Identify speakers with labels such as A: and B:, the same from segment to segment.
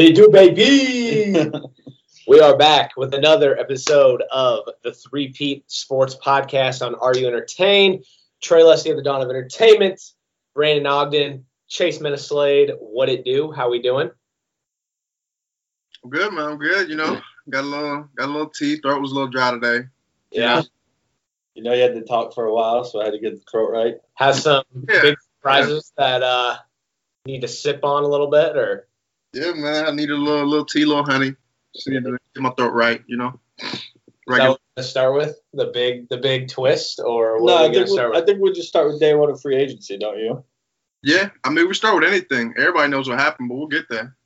A: What do you do, baby? we are back with another episode of the Three Peat Sports Podcast on Are You Entertained? Trey Leslie of the Dawn of Entertainment, Brandon Ogden, Chase Meneslade. What it do? How we doing?
B: I'm good, man. I'm good. You know, got a little, got a little tea. Throat was a little dry today.
A: Yeah.
C: You know, you had to talk for a while, so I had to get the throat right.
A: Have some
B: Yeah.
A: big surprises that uh need to sip on a little bit, or
B: Yeah, man. I need a little, little tea, little honey. Just need to get my throat right. You know.
A: is
B: Right.
A: that what to start with the big the big twist, or what
C: no,
A: are
C: I
A: we gonna
C: think, we,
A: start
C: I
A: with?
C: think we'll just start with day one of free agency, don't you?
B: Yeah. I mean, we start with anything. Everybody knows what happened, but we'll get there.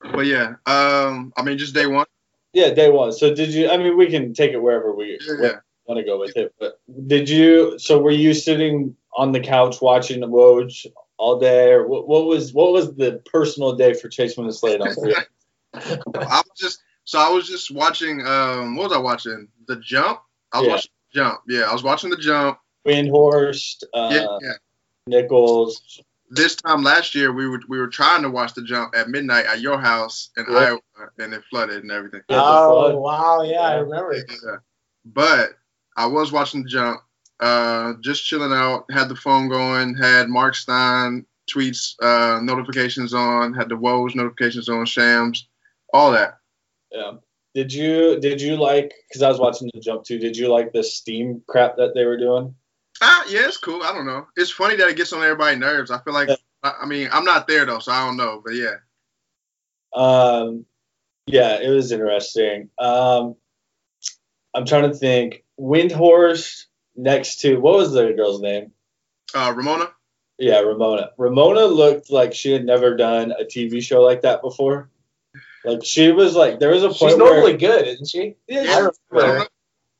B: But yeah, um, I mean, just day one.
C: Yeah, day one. So did you? I mean, we can take it wherever we
B: Yeah, yeah.
C: want to go with it. But did you? So were you sitting on the couch watching the Woj all day, or what, what was what was the personal day for Chase Slade on free?
B: I was just so I was just watching. Um, what was I watching? The Jump. I was
C: Yeah.
B: watching the Jump. Yeah, I was watching the Jump.
C: Windhorst, uh,
B: Yeah, yeah.
C: Nichols.
B: this time last year we were we were trying to watch the jump at midnight at your house in
C: Yeah.
B: Iowa and it flooded and everything.
C: Yeah,
A: oh wow, yeah, I remember.
B: Yeah. But I was watching the jump, uh, just chilling out, had the phone going, had Mark Stein tweets uh, notifications on, had the Woj's notifications on, Shams, all that.
C: Yeah. Did you did you like? Because I was watching the jump too. Did you like the steam crap that they were doing?
B: Ah, yeah, it's cool. I don't know. It's funny that it gets on everybody's nerves. I feel like, I, I mean, I'm not there though, so I don't know. But yeah,
C: Um, yeah, it was interesting. Um, I'm trying to think. Windhorst next to what was the girl's name?
B: uh, Ramona.
C: Yeah, Ramona. Ramona looked like she had never done a TV show like that before. Like she was like there was a point
A: She's
C: where
A: normally good, isn't she?
C: yeah,
B: Yeah,
A: I remember.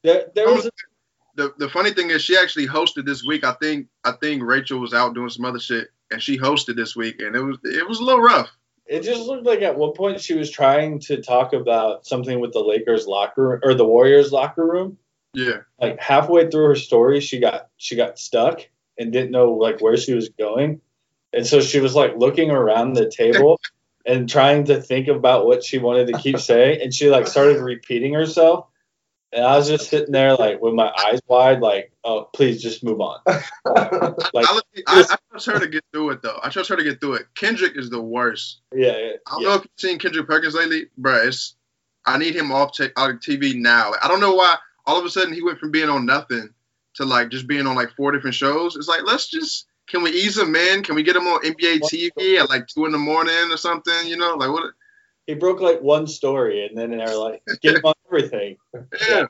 C: there, there was a,
B: the the funny thing is she actually hosted this week. I think I think Rachel was out doing some other shit and she hosted this week and it was it was a little rough.
C: it just looked like at one point she was trying to talk about something with the Lakers locker room or the Warriors locker room.
B: Yeah.
C: like halfway through her story she got she got stuck and didn't know like where she was going and so she was like looking around the table and trying to think about what she wanted to keep saying and she like started repeating herself and i was just sitting there like with my eyes wide like oh please just move on like
B: I, I, I trust her to get through it though. I trust her to get through it. Kendrick is the worst.
C: yeah yeah,
B: I don't
C: yeah.
B: know if you've seen Kendrick Perkins lately, bruh. It's I need him off out of TV now. I don't know why all of a sudden he went from being on nothing to like just being on like four different shows. It's like let's just can we ease him in? Can we get him on NBA TV at like two in the morning or something? You know, like what?
C: he broke like one story and then they're like get him on everything
B: Yeah,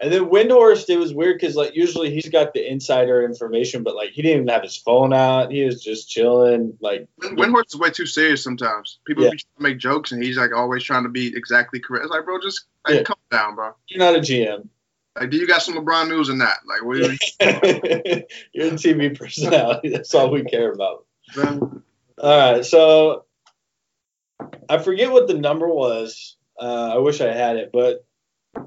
C: And then Windhorst, it was weird because like usually he's got the insider information, but like he didn't even have his phone out. He was just chilling. Like
B: Win- Windhorst is way too serious sometimes. People
C: Yeah.
B: to make jokes and he's like always trying to be exactly correct. It's like, bro, just like
C: Yeah.
B: calm down, bro.
C: you're not a GM.
B: Like, do you got some LeBron news or not? Like, what? do
C: you're a TV personality. That's all we care about. All right, so I forget what the number was. Uh, I wish I had it, but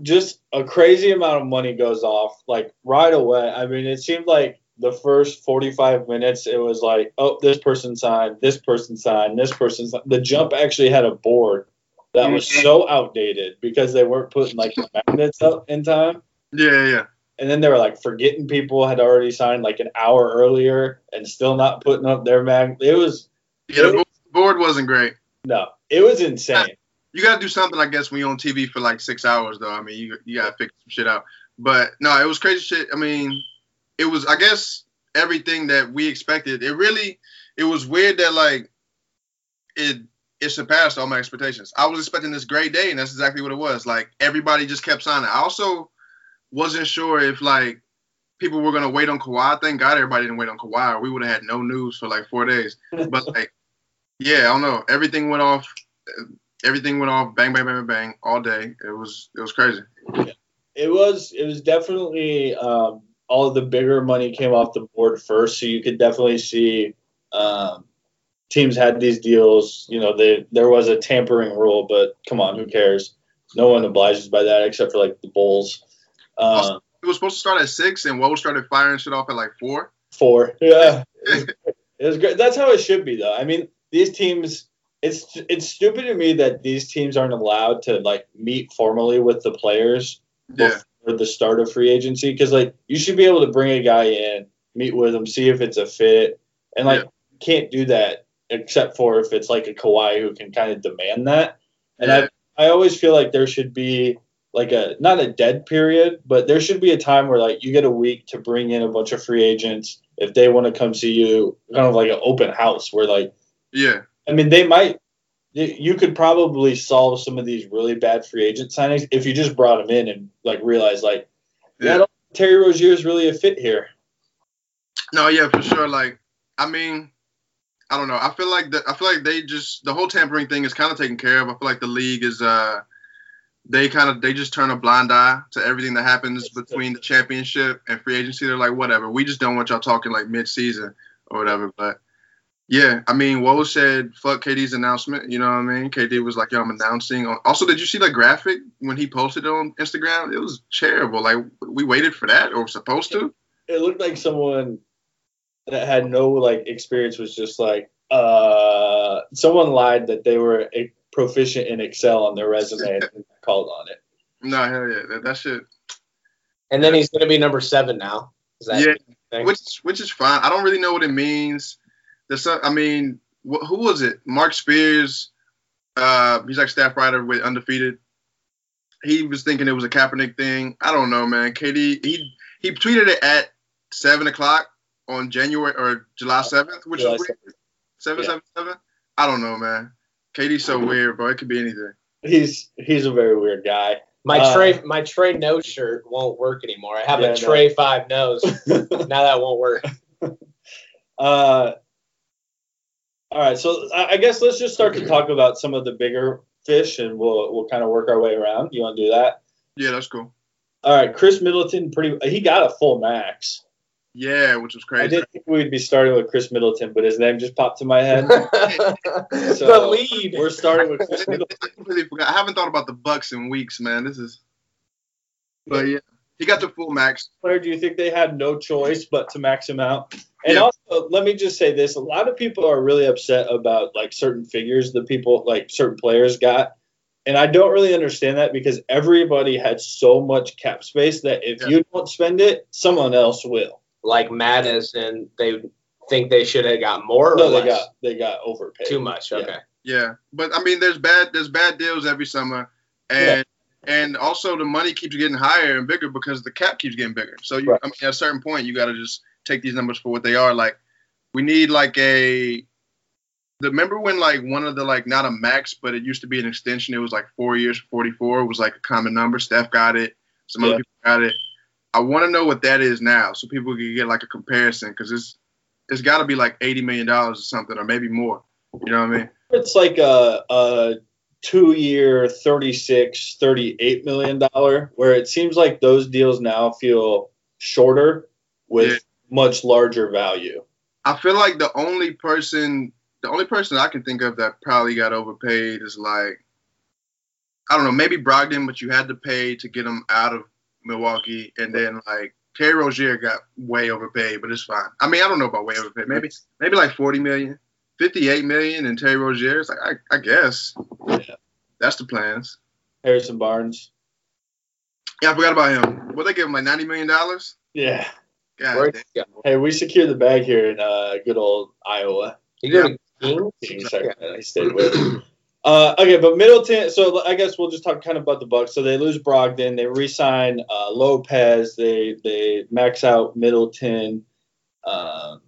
C: just a crazy amount of money goes off like right away. I mean, it seemed like the first 45 minutes, it was like, oh, this person signed, this person signed, this person signed. The jump actually had a board that was
B: Mhm.
C: so outdated because they weren't putting like the magnets up in time.
B: yeah, yeah, yeah.
C: And then they were like forgetting people had already signed like an hour earlier and still not putting up their mag. It was
B: Yeah, the board wasn't great.
C: no, it was insane.
B: You got to do something, I guess, when you're on TV for like six hours, though. I mean, you you got to figure some shit out. But no, it was crazy shit. I mean, it was, I guess, everything that we expected. It really, it was weird that like it it surpassed all my expectations. I was expecting this great day, and that's exactly what it was. Like everybody just kept signing. I also wasn't sure if like people were gonna wait on Kawhi. Thank God everybody didn't wait on Kawhi, or we would have had no news for like four days. But like, yeah, I don't know. Everything went off. Everything went off. Bang, bang, bang, bang, bang, all day. It was it was crazy.
C: It was it was definitely um, all of the bigger money came off the board first, so you could definitely see um, teams had these deals. You know, they there was a tampering rule, but come on, who cares? No one obliges by that except for like the Bulls. Um,
B: It was supposed to start at six, and Woj started firing shit off at like four.
C: four, yeah, it was great. That's how it should be, though. I mean, these teams it's it's stupid to me that these teams aren't allowed to like meet formally with the players
B: Yeah.
C: before the start of free agency because like you should be able to bring a guy in, meet with him, see if it's a fit, and like
B: Yeah.
C: can't do that except for if it's like a Kawhi who can kind of demand that. And
B: Yeah.
C: I I always feel like there should be like a not a dead period, but there should be a time where like you get a week to bring in a bunch of free agents if they want to come see you, kind of like an open house where like
B: Yeah.
C: I mean, they might. You could probably solve some of these really bad free agent signings if you just brought them in and like realized like, yeah. Terry Rozier is really a fit here.
B: No, yeah, for sure. Like, I mean, I don't know. I feel like the, I feel like they just the whole tampering thing is kind of taken care of. I feel like the league is uh they kind of they just turn a blind eye to everything that happens between the championship and free agency. They're like, whatever. We just don't want y'all talking like mid season or whatever. But yeah, I mean, Woj said fuck KD's announcement. You know what I mean? KD was like, yo, I'm announcing. Also, did you see that graphic when he posted it on Instagram? It was terrible. Like we waited for that or supposed to.
C: It looked like someone that had no like experience was just like, uh, someone lied that they were a proficient in Excel on their resume and called on it.
B: No, hell yeah, that, that shit.
A: And then he's going to be number seven now. Is that
B: Yeah, which which is fine. I don't really know what it means. There's some, I mean, wh- who was it? Marc Spears. Uh, he's like staff writer with Undefeated. He was thinking it was a Kaepernick thing. I don't know, man. KD he he tweeted it at seven o'clock on January or July seventh, which
C: July
B: is weird. Seven
C: Yeah.
B: seven seven. I don't know, man. KD's so weird, bro. It could be anything.
C: He's he's a very weird guy.
A: My
C: Uh,
A: Trey my Trey no shirt won't work anymore. I have
C: Yeah,
A: a
C: no.
A: Trey five nose. now that won't work.
C: Uh, all right, so I I guess let's just start to talk about some of the bigger fish, and we'll we'll kind of work our way around. You want to do that?
B: Yeah, that's cool.
C: All right, Khris Middleton, pretty he got a full max.
B: Yeah, which was crazy.
C: I didn't think we'd be starting with Khris Middleton, but his name just popped to my head.
A: the lead.
C: We're starting with Khris
B: I
C: Middleton.
B: completely forgot. I haven't thought about the Bucks in weeks, man. This is, but yeah, he got the full max.
C: Player, do you think they had no choice but to max him out? And
B: Yeah.
C: also, let me just say this: a lot of people are really upset about like certain figures the people like certain players got, and I don't really understand that because everybody had so much cap space that if
B: Yeah.
C: you don't spend it, someone else will.
A: like Madness, and they think they should have got more. Or
C: No, they
A: less?
C: got they got overpaid.
A: too much.
C: Yeah.
A: Okay.
B: Yeah, but I mean, there's bad there's bad deals every summer, and and also the money keeps getting higher and bigger because the cap keeps getting bigger. So you,
C: Right.
B: I mean, at a certain point, you got to just take these numbers for what they are. Like, we need like a. The, remember when like one of the like not a max, but it used to be an extension. It was like four years, forty four was like a common number. Steph got it. Some
C: Yeah.
B: other people got it. I want to know what that is now, so people can get like a comparison, because it's it's got to be like eighty million dollars or something, or maybe more. You know what I mean?
C: It's like a, a two year, 36, 38 million dollar, where it seems like those deals now feel shorter with
B: Yeah.
C: Much larger value.
B: I feel like the only person, the only person I can think of that probably got overpaid is like, I don't know, maybe Brogdon, but you had to pay to get him out of Milwaukee, and then like Terry Rozier got way overpaid, but it's fine. I mean, I don't know about way overpaid. Maybe maybe like 40 million, 58 million, and Terry Rozier. It's like I, I guess
C: Yeah.
B: that's the plans.
C: Harrison Barnes.
B: Yeah, I forgot about him. What they give him like 90 million dollars?
C: Yeah.
B: God,
A: Where'd
B: damn.
A: you go?
C: Hey, we secured the bag here in uh, good old Iowa.
A: You go to Kings?
C: Kings, sorry, I stayed with. Uh, okay, but Middleton. So I guess we'll just talk kind of about the Bucks. So they lose Brogdon, they re-sign uh, Lopez, they they max out Middleton. Um,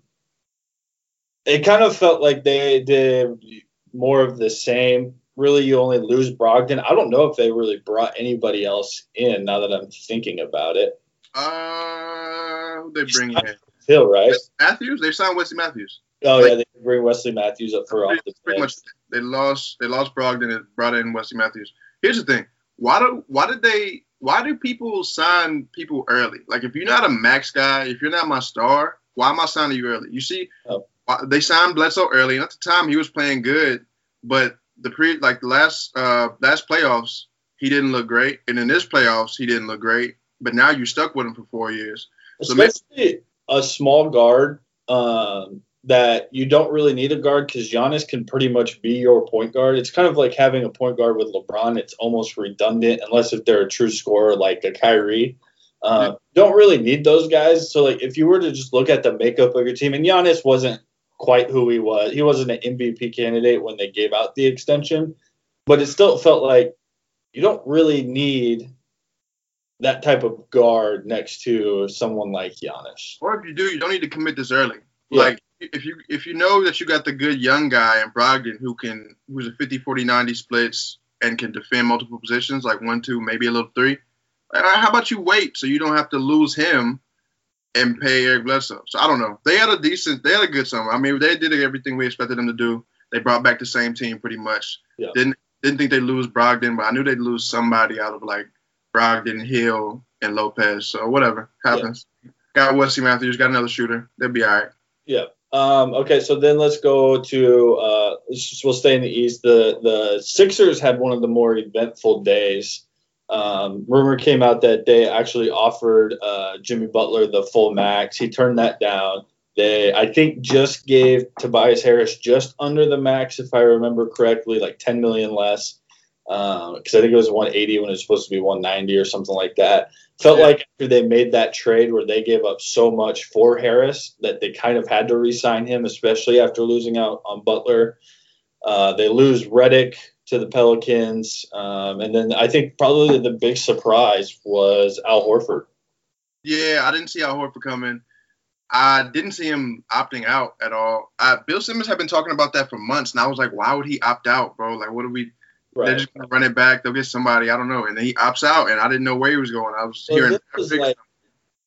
C: it kind of felt like they did more of the same. Really, you only lose Brogdon. I don't know if they really brought anybody else in. Now that I'm thinking about it,
B: Uh, who they bring in?
C: Hill, right?
B: Matthews. They signed Wesley Matthews.
C: Oh yeah, they bring Wesley Matthews up for off the
B: pretty, pretty much they lost they lost Brogdon and brought in Wesley Matthews. Here's the thing. Why do why did they why do people sign people early? Like if you're not a max guy, if you're not my star, why am I signing you early? You see,
C: Oh.
B: why- they signed Bledsoe early, and at the time he was playing good, but the pre like the last uh last playoffs he didn't look great, and in this playoffs he didn't look great. But now you stuck with him for four years. So
C: especially a small guard. Um, that you don't really need a guard because Giannis can pretty much be your point guard. It's kind of like having a point guard with LeBron. It's almost redundant unless if they're a true scorer like a Kyrie. Uh, yeah. Don't really need those guys. So like if you were to just look at the makeup of your team, and Giannis wasn't quite who he was. He wasn't an MVP candidate when they gave out the extension, but it still felt like you don't really need that type of guard next to someone like Giannis.
B: Or if you do, you don't need to commit this early. Yeah. Like if you if you know that you got the good young guy in Brogdon who can who's a 50 40 90 splits and can defend multiple positions like one two maybe a little three uh, how about you wait so you don't have to lose him and pay Eric Bledsoe so I don't know they had a decent they had a good summer I mean they did everything we expected them to do they brought back the same team pretty much yeah. didn't didn't think they'd lose Brogdon but I knew they'd lose somebody out of like Brogdon Hill and Lopez so whatever happens yeah. got Wesley Matthews got another shooter they'll be all right
C: yeah um, okay, so then let's go to uh, we'll stay in the East. The the Sixers had one of the more eventful days. Um, rumor came out that they actually offered uh, Jimmy Butler the full max. He turned that down. They I think just gave Tobias Harris just under the max, if I remember correctly, like 10 million less because um, I think it was 180 when it was supposed to be 190 or something like that. Felt yeah. like after they made that trade where they gave up so much for Harris that they kind of had to re-sign him, especially after losing out on Butler. Uh, they lose Reddick to the Pelicans, um, and then I think probably the big surprise was Al Horford.
B: Yeah, I didn't see Al Horford coming. I didn't see him opting out at all. Uh, Bill Simmons had been talking about that for months, and I was like, why would he opt out, bro? Like, what are we? Right. They're just gonna run it back. They'll get somebody. I don't know. And then he opts out, and I didn't know where he was going. I was hearing. Was
C: like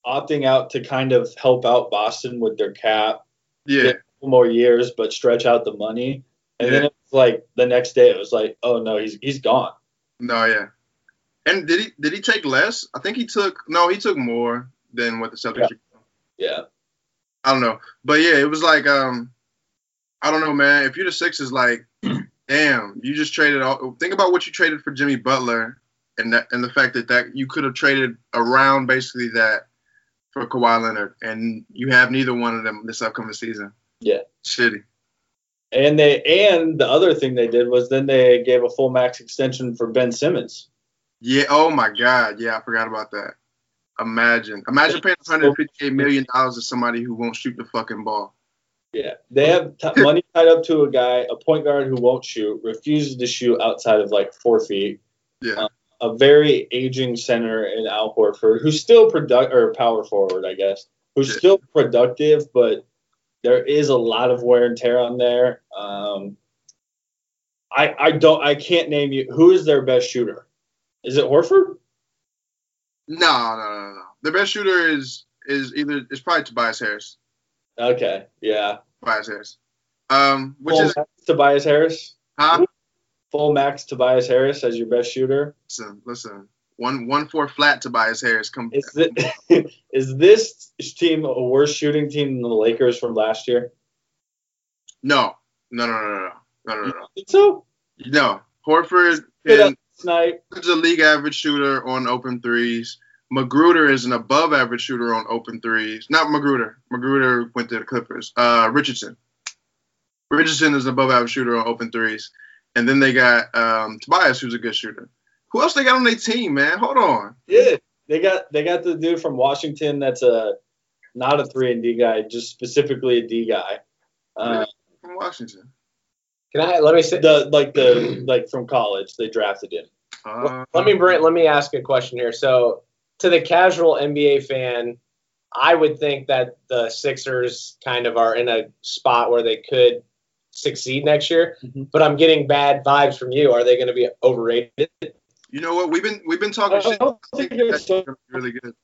C: opting out to kind of help out Boston with their cap.
B: Yeah.
C: More years, but stretch out the money. And yeah. then it was like the next day, it was like, oh no, he's he's gone.
B: No, yeah. And did he did he take less? I think he took no, he took more than what the Celtics.
C: Yeah. yeah.
B: I don't know, but yeah, it was like um, I don't know, man. If you're the Sixers, like damn, you just traded all. Think about what you traded for Jimmy Butler, and that and the fact that that you could have traded around basically that for Kawhi Leonard, and you have neither one of them this upcoming season.
C: Yeah,
B: shitty.
C: And they and the other thing they did was then they gave a full max extension for Ben Simmons.
B: Yeah. Oh my God. Yeah, I forgot about that. Imagine, imagine paying 158 million dollars to somebody who won't shoot the fucking ball.
C: Yeah, they have t- money tied up to a guy, a point guard who won't shoot, refuses to shoot outside of like four feet.
B: Yeah. Um,
C: a very aging center in Al Horford, who's still product or power forward, I guess, who's yeah. still productive, but there is a lot of wear and tear on there. Um, I I don't I can't name you who is their best shooter. Is it Horford?
B: No, no, no, no. The best shooter is is either it's probably Tobias Harris.
C: Okay, yeah.
B: Tobias Harris. Um, which
C: Full
B: is
C: Tobias Harris.
B: Huh?
C: Full max Tobias Harris as your best shooter.
B: Listen, listen. One one four flat Tobias Harris. Come.
C: Is, this, is this team a worse shooting team than the Lakers from last year?
B: No, no, no, no, no, no, no, no.
C: think so?
B: No. Horford is a league average shooter on open threes. McGruder is an above average shooter on open threes. Not McGruder. McGruder went to the Clippers. Uh, Richardson. Richardson is an above average shooter on open threes. And then they got um, Tobias, who's a good shooter. Who else they got on their team, man? Hold on.
C: Yeah, they got they got the dude from Washington that's a not a three and D guy, just specifically a D guy.
B: Uh, from Washington.
A: Can I let me say
C: the like the like from college they drafted him.
A: Uh, let me bring let me ask a question here. So to the casual NBA fan, I would think that the Sixers kind of are in a spot where they could succeed next year. Mm-hmm. But I'm getting bad vibes from you. Are they going to be overrated?
B: You know what? We've been we've been talking shit. Think they're so, really good.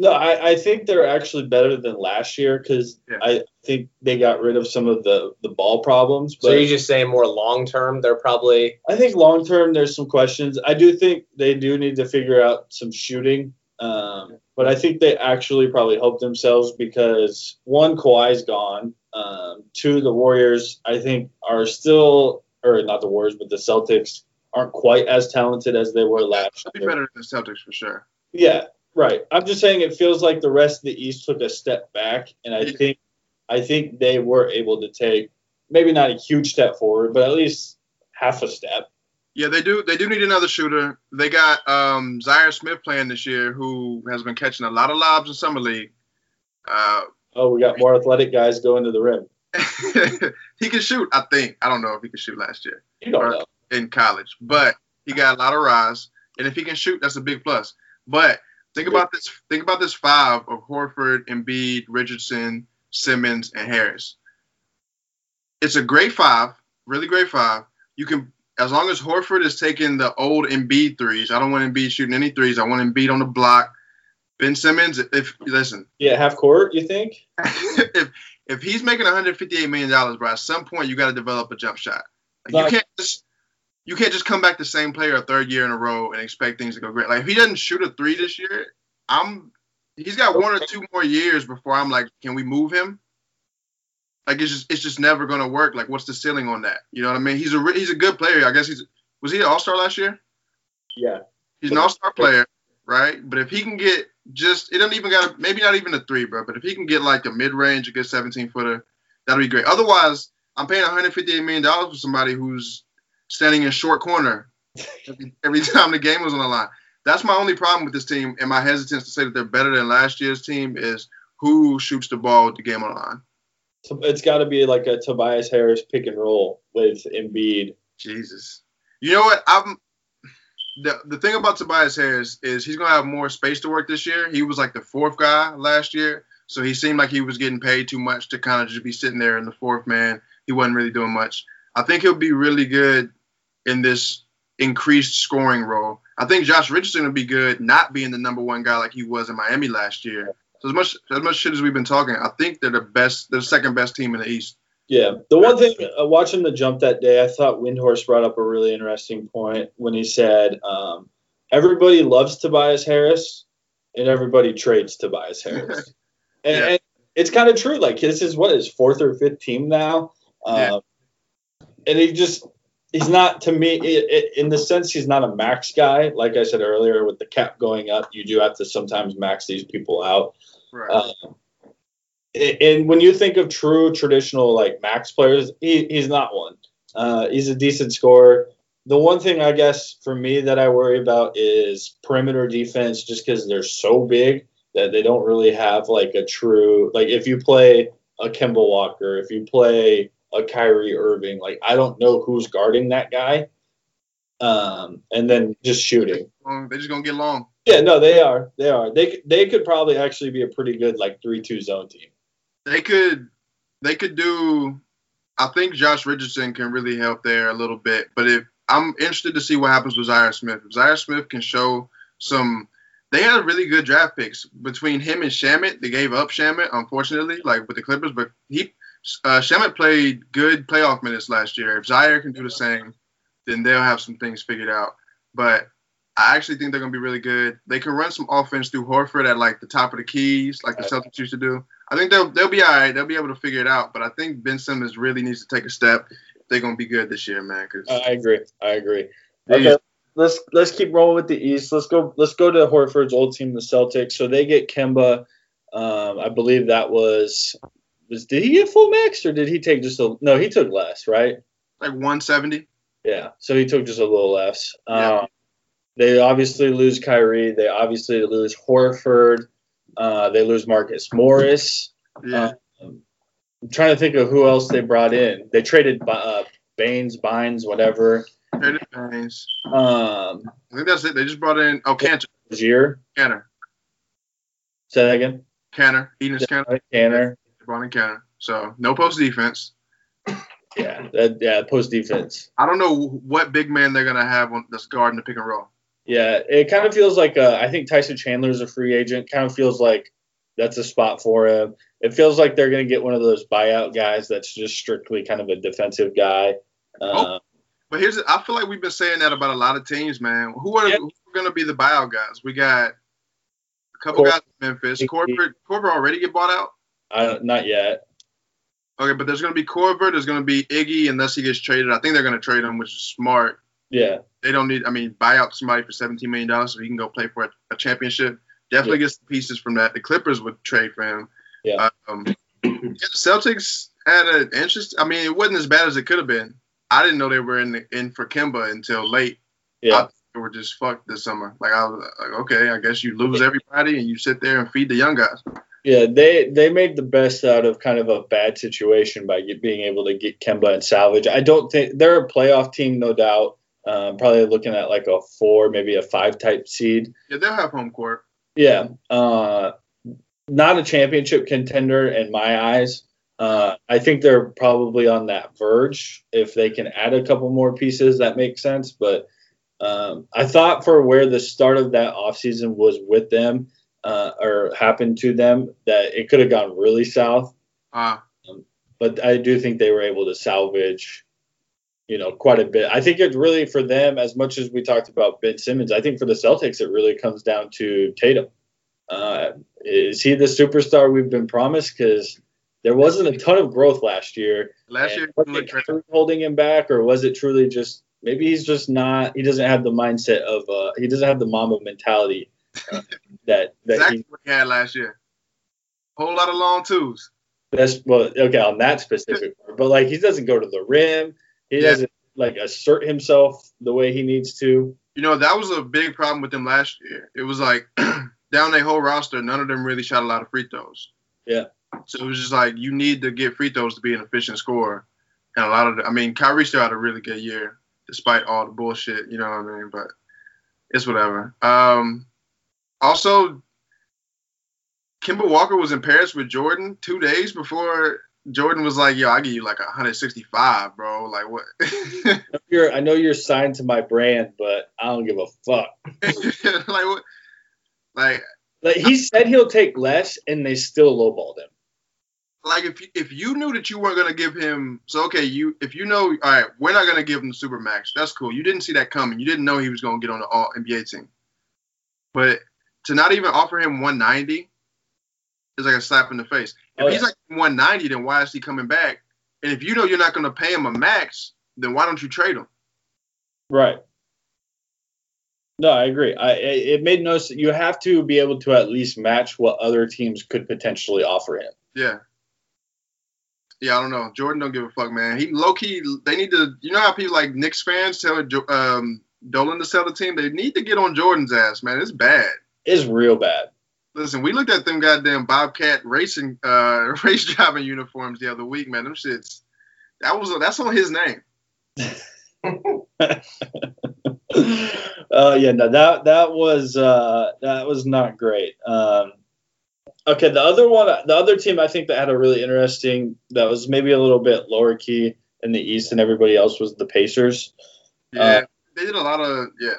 C: No, I, I think they're actually better than last year because yeah. I think they got rid of some of the, the ball problems.
A: But so you're just saying more long term, they're probably.
C: I think long term, there's some questions. I do think they do need to figure out some shooting. Um, but I think they actually probably helped themselves because one, Kawhi's gone. Um, two, the Warriors, I think, are still, or not the Warriors, but the Celtics aren't quite as talented as they were last
B: year. Be better than the Celtics for sure.
C: Yeah, right. I'm just saying it feels like the rest of the East took a step back, and I think I think they were able to take maybe not a huge step forward, but at least half a step.
B: Yeah, they do. They do need another shooter. They got um, Zhaire Smith playing this year, who has been catching a lot of lobs in summer league. Uh,
C: oh, we got more athletic guys going to the rim.
B: he can shoot. I think. I don't know if he could shoot last year.
C: You don't know.
B: In college, but he got a lot of rise, and if he can shoot, that's a big plus. But think about this. Think about this five of Horford, Embiid, Richardson, Simmons, and Harris. It's a great five, really great five. You can, as long as Horford is taking the old Embiid threes. I don't want Embiid shooting any threes. I want Embiid on the block. Ben Simmons, if listen,
C: yeah, half court. You think?
B: if if he's making 158 million dollars, bro, at some point you got to develop a jump shot. Like, you can't just you can't just come back the same player a third year in a row and expect things to go great. Like if he doesn't shoot a three this year, I'm he's got one or two more years before I'm like, can we move him? Like it's just it's just never gonna work. Like what's the ceiling on that? You know what I mean? He's a he's a good player. I guess he's was he an All Star last year?
C: Yeah.
B: He's an All Star player, right? But if he can get just it doesn't even got maybe not even a three, bro. But if he can get like a mid range, a good 17 footer, that'll be great. Otherwise, I'm paying 158 million dollars for somebody who's standing in short corner every, every time the game was on the line. That's my only problem with this team, and my hesitance to say that they're better than last year's team is who shoots the ball with the game on the line.
C: It's got to be like a Tobias Harris pick and roll with Embiid.
B: Jesus, you know what? I'm the the thing about Tobias Harris is he's gonna have more space to work this year. He was like the fourth guy last year, so he seemed like he was getting paid too much to kind of just be sitting there in the fourth man. He wasn't really doing much. I think he'll be really good in this increased scoring role. I think Josh Richardson will be good not being the number one guy like he was in Miami last year. So as much as much shit as we've been talking, I think they're the best, they're the second best team in the East.
C: Yeah, the one thing uh, watching the jump that day, I thought Windhorst brought up a really interesting point when he said um, everybody loves Tobias Harris and everybody trades Tobias Harris, and, yeah. and, it's kind of true. Like this is what his fourth or fifth team now, um, yeah. and he just he's not to me it, it, in the sense he's not a max guy. Like I said earlier, with the cap going up, you do have to sometimes max these people out. Right. Um, and when you think of true traditional like max players, he, he's not one. Uh, he's a decent scorer. The one thing I guess for me that I worry about is perimeter defense, just because they're so big that they don't really have like a true like if you play a Kemba Walker, if you play a Kyrie Irving. Like I don't know who's guarding that guy. Um, and then just shooting.
B: They're just gonna get long.
C: Yeah, no, they are. They are. They they could probably actually be a pretty good like three two zone team.
B: They could they could do. I think Josh Richardson can really help there a little bit. But if I'm interested to see what happens with Zhaire Smith. If Zhaire Smith can show some they had really good draft picks between him and Shamet. They gave up Shamet, unfortunately, like with the Clippers, but he uh, Shamet played good playoff minutes last year. If Zhaire can do the same, then they'll have some things figured out. But I actually think they're going to be really good. They can run some offense through Horford at like the top of the keys, like the Celtics used to do. I think they'll they'll be all right. They'll be able to figure it out. But I think Ben Simmons really needs to take a step. They're going to be good this year, man. Cause
C: I agree. I agree. Okay, let's let's keep rolling with the East. Let's go. Let's go to Horford's old team, the Celtics. So they get Kemba. Um, I believe that was was did he get full max or did he take just a no? He took less, right?
B: Like 170.
C: Yeah, so he took just a little less. Yeah. Um, they obviously lose Kyrie. They obviously lose Horford. Uh, they lose Marcus Morris. Yeah. Um, I'm trying to think of who else they brought in. They traded uh, Baynes, Bynes, whatever.
B: Baynes.
C: Um,
B: I think that's it. They just brought in oh Kanter.
C: Kanter.
B: Kanter.
C: Say that again.
B: Kanter. Enes Kanter.
C: Kanter.
B: Running counter. So no post defense.
C: Yeah, that, yeah, post defense.
B: I don't know what big man they're gonna have on this guard in the pick and roll.
C: Yeah, it kind of feels like uh, I think Tyson Chandler is a free agent. Kind of feels like that's a spot for him. It feels like they're gonna get one of those buyout guys that's just strictly kind of a defensive guy. Uh, oh,
B: but here's I feel like we've been saying that about a lot of teams, man. Who are, who are gonna be the buyout guys? We got a couple Cor- guys in Memphis. Korver, Korver already get bought out.
C: Uh, not yet.
B: Okay, but there's going to be Korver. There's going to be Iggy unless he gets traded. I think they're going to trade him, which is smart.
C: Yeah.
B: They don't need. I mean, buy out somebody for 17 million dollars so he can go play for a, a championship. Definitely yeah. gets the pieces from that. The Clippers would trade for him.
C: Yeah.
B: Um, Yeah, the Celtics had an interest. I mean, it wasn't as bad as it could have been. I didn't know they were in in for Kemba until late.
C: Yeah.
B: I, they were just fucked this summer. Like I was like, okay, I guess you lose everybody and you sit there and feed the young guys.
C: Yeah, they they made the best out of kind of a bad situation by get, being able to get Kemba and salvage. I don't think they're a playoff team, no doubt. Um, probably looking at like a four, maybe a five type seed.
B: Yeah, they'll have home court.
C: Yeah, uh, not a championship contender in my eyes. Uh, I think they're probably on that verge. If they can add a couple more pieces, that makes sense. But um, I thought for where the start of that offseason was with them uh, or happened to them, that it could have gone really south.
B: Uh,
C: But I do think they were able to salvage, you know, quite a bit. I think it really for them, as much as we talked about Ben Simmons, I think for the Celtics, it really comes down to Tatum. Uh, is he the superstar we've been promised? Because there wasn't a ton of growth last year.
B: last year,
C: was it
B: looked
C: holding him back, or was it truly just maybe he's just not? He doesn't have the mindset of uh, he doesn't have the Mamba mentality uh, that that
B: exactly
C: he.
B: what he had last year. Whole lot of long twos.
C: That's well, okay on that specific, part, but like he doesn't go to the rim. He
B: Yeah.
C: doesn't like assert himself the way he needs to.
B: You know, that was a big problem with them last year. It was like down their whole roster, none of them really shot a lot of free throws.
C: Yeah.
B: So it was just like you need to get free throws to be an efficient scorer. And a lot of the, I mean, Kyrie still had a really good year despite all the bullshit, you know what I mean? But it's whatever. Um also Kemba Walker was in Paris with Jordan two days before Jordan was like, yo, I give you like 165, bro. Like what?
C: You're, I know you're signed to my brand, but I don't give a fuck.
B: like what? Like
C: Like he said he'll take less, and they still lowballed him.
B: like if you, if you knew that you weren't gonna give him so okay you if you know all right we're not gonna give him the super max that's cool you didn't see that coming you didn't know he was gonna get on the all NBA team but to not even offer him 190 is like a slap in the face if
C: Oh,
B: he's like 190 then why is he coming back and if you know you're not gonna pay him a max then why don't you trade him
C: Right. No, I agree. I it made no sense. You have to be able to at least match what other teams could potentially offer him.
B: yeah yeah, I don't know. Jordan don't give a fuck, man. He low key. They need to. You know how people like Knicks fans tell um, Dolan to sell the team. They need to get on Jordan's ass, man. It's bad.
C: It's real bad.
B: Listen, we looked at them goddamn Bobcat racing uh race driving uniforms the other week, man. Them shits. That was that's on his name.
C: uh, yeah, no, that that was uh, that was not great. Um, okay, the other one, the other team, I think that had a really interesting, that was maybe a little bit lower key in the East and everybody else was the Pacers.
B: Yeah,
C: Uh,
B: they did a lot of yeah.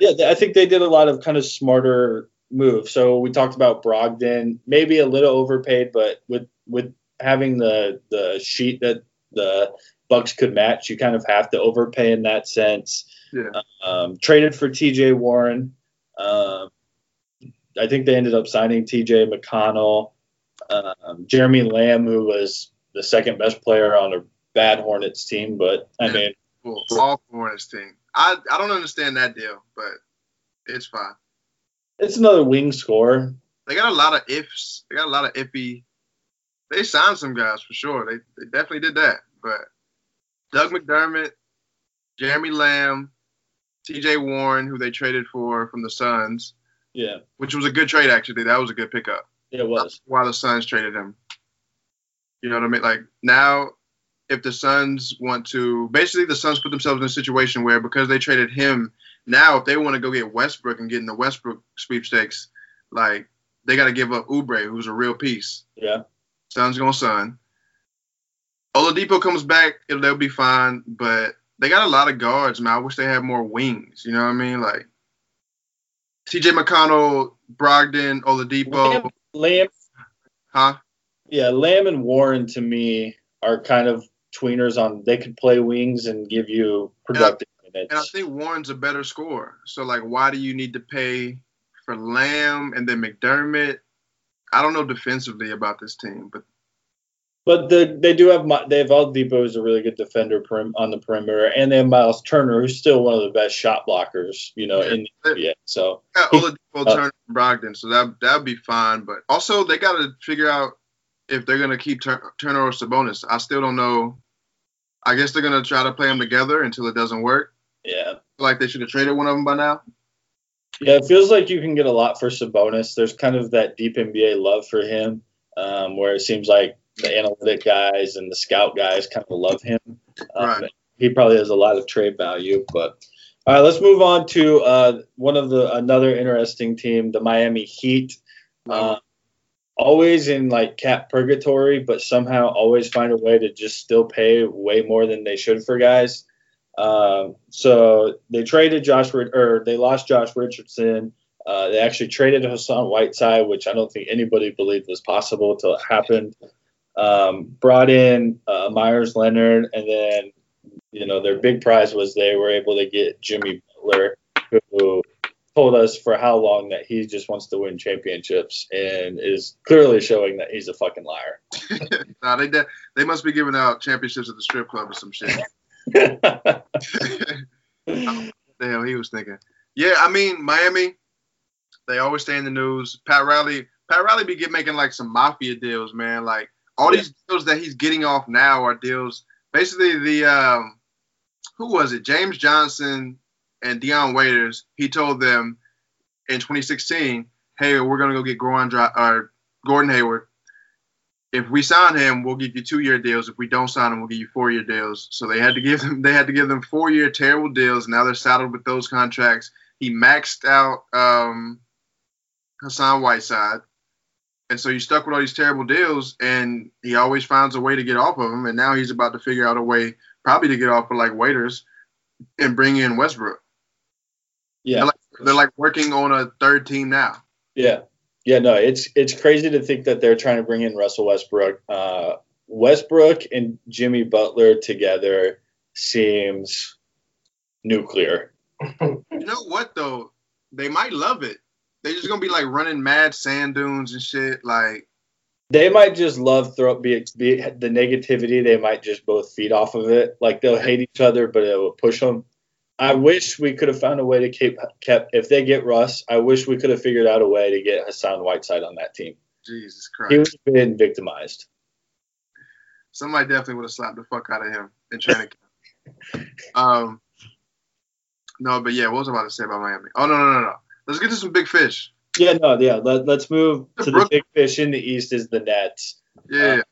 C: Yeah, I think they did a lot of kind of smarter moves. So we talked about Brogdon, maybe a little overpaid, but with with having the the sheet that the Bucks could match, you kind of have to overpay in that sense.
B: Yeah.
C: Um, traded for T.J. Warren. Um, I think they ended up signing T.J. McConnell, um, Jeremy Lamb, who was the second best player on a bad Hornets team, but I mean,
B: Well, all Hornets team. I I don't understand that deal, but it's fine.
C: it's another wing scorer.
B: They got a lot of ifs. They got a lot of iffy. They signed some guys for sure. They they definitely did that. But Doug McDermott, Jeremy Lamb, T.J. Warren, who they traded for from the Suns,
C: Yeah,
B: which was a good trade actually. That was a good pickup.
C: it was.
B: why the Suns traded him. You know what I mean? Like now, if the Suns want to, basically the Suns put themselves in a situation where because they traded him, now if they want to go get Westbrook and get in the Westbrook sweepstakes, like they got to give up Oubre, who's a real piece.
C: Yeah.
B: Suns gonna Sun. Oladipo comes back, it'll, they'll be fine, but they got a lot of guards, man. I wish they had more wings. You know what I mean? Like T.J. McConnell, Brogdon, Oladipo,
C: Lamb, Lamb,
B: huh?
C: yeah, Lamb and Warren to me are kind of tweeners on. They could play wings and give you productive
B: And I
C: minutes.
B: think Warren's a better scorer. So like, why do you need to pay for Lamb and then McDermott? I don't know defensively about this team, but
C: But the, they do have they have Oladipo who's a really good defender perim- on the perimeter, and they have Miles Turner who's still one of the best shot blockers, you know, in the NBA. So He-
B: Oladipo,
C: uh,
B: Turner, and Brogdon, so that that'd be fine. But also, they got to figure out if they're gonna keep Tur- Turner or Sabonis. I still don't know. I guess they're gonna try to play them together until it doesn't work.
C: Yeah.
B: Like they should have traded one of them by now.
C: Yeah, it feels like you can get a lot for Sabonis. There's kind of that deep NBA love for him, um, where it seems like the analytic guys and the scout guys kind of love him. Um,
B: Right.
C: He probably has a lot of trade value. But all right, let's move on to uh, one of the another interesting team, the Miami Heat. Uh, always in like cap purgatory, but somehow always find a way to just still pay way more than they should for guys. Um, so they traded Josh or they lost Josh Richardson. Uh, they actually traded Hassan Whiteside, which I don't think anybody believed was possible until it happened. Um, brought in uh, Meyers Leonard, and then you know their big prize was they were able to get Jimmy Butler, who told us for how long that he just wants to win championships and is clearly showing that he's a fucking liar.
B: nah, they de- they must be giving out championships at the strip club or some shit. the hell he was thinking. Yeah, I mean Miami, they always stay in the news. Pat Riley, Pat Riley be get, making like some mafia deals, man. Like all these deals that he's getting off now are deals. Basically, the um, who was it? James Johnson and Dion Waiters. He told them in 2016, "Hey, we're gonna go get Gordon, Hayward. If we sign him, we'll give you two-year deals. If we don't sign him, we'll give you four-year deals." So they had to give them they had to give them four-year terrible deals. Now they're saddled with those contracts. He maxed out um, Hassan Whiteside. And so you stuck with all these terrible deals, and he always finds a way to get off of them. And now he's about to figure out a way, probably to get off of like waiters, and bring in Westbrook.
C: Yeah,
B: They're like, they're like working on a third team now.
C: yeah, yeah. No, it's it's crazy to think that they're trying to bring in Russell Westbrook. Uh, Westbrook and Jimmy Butler together seems nuclear.
B: You know what though? They might love it. They're just gonna be like running mad sand dunes and shit. Like
C: They might just love throw be, be the negativity. They might just both feed off of it. Like they'll hate each other, but it will push them. I wish we could have found a way to keep kept. If they get Russ, I wish we could have figured out a way to get Hassan Whiteside on that team.
B: Jesus
C: He
B: Christ,
C: would have been victimized.
B: somebody definitely would have slapped the fuck out of him in training camp. Um, no, but yeah, what was I about to say about Miami? Oh no, no, no, no. Let's get to some big fish.
C: Yeah, no, yeah. Let, let's move to the big fish in the East. Is the Nets.
B: Yeah,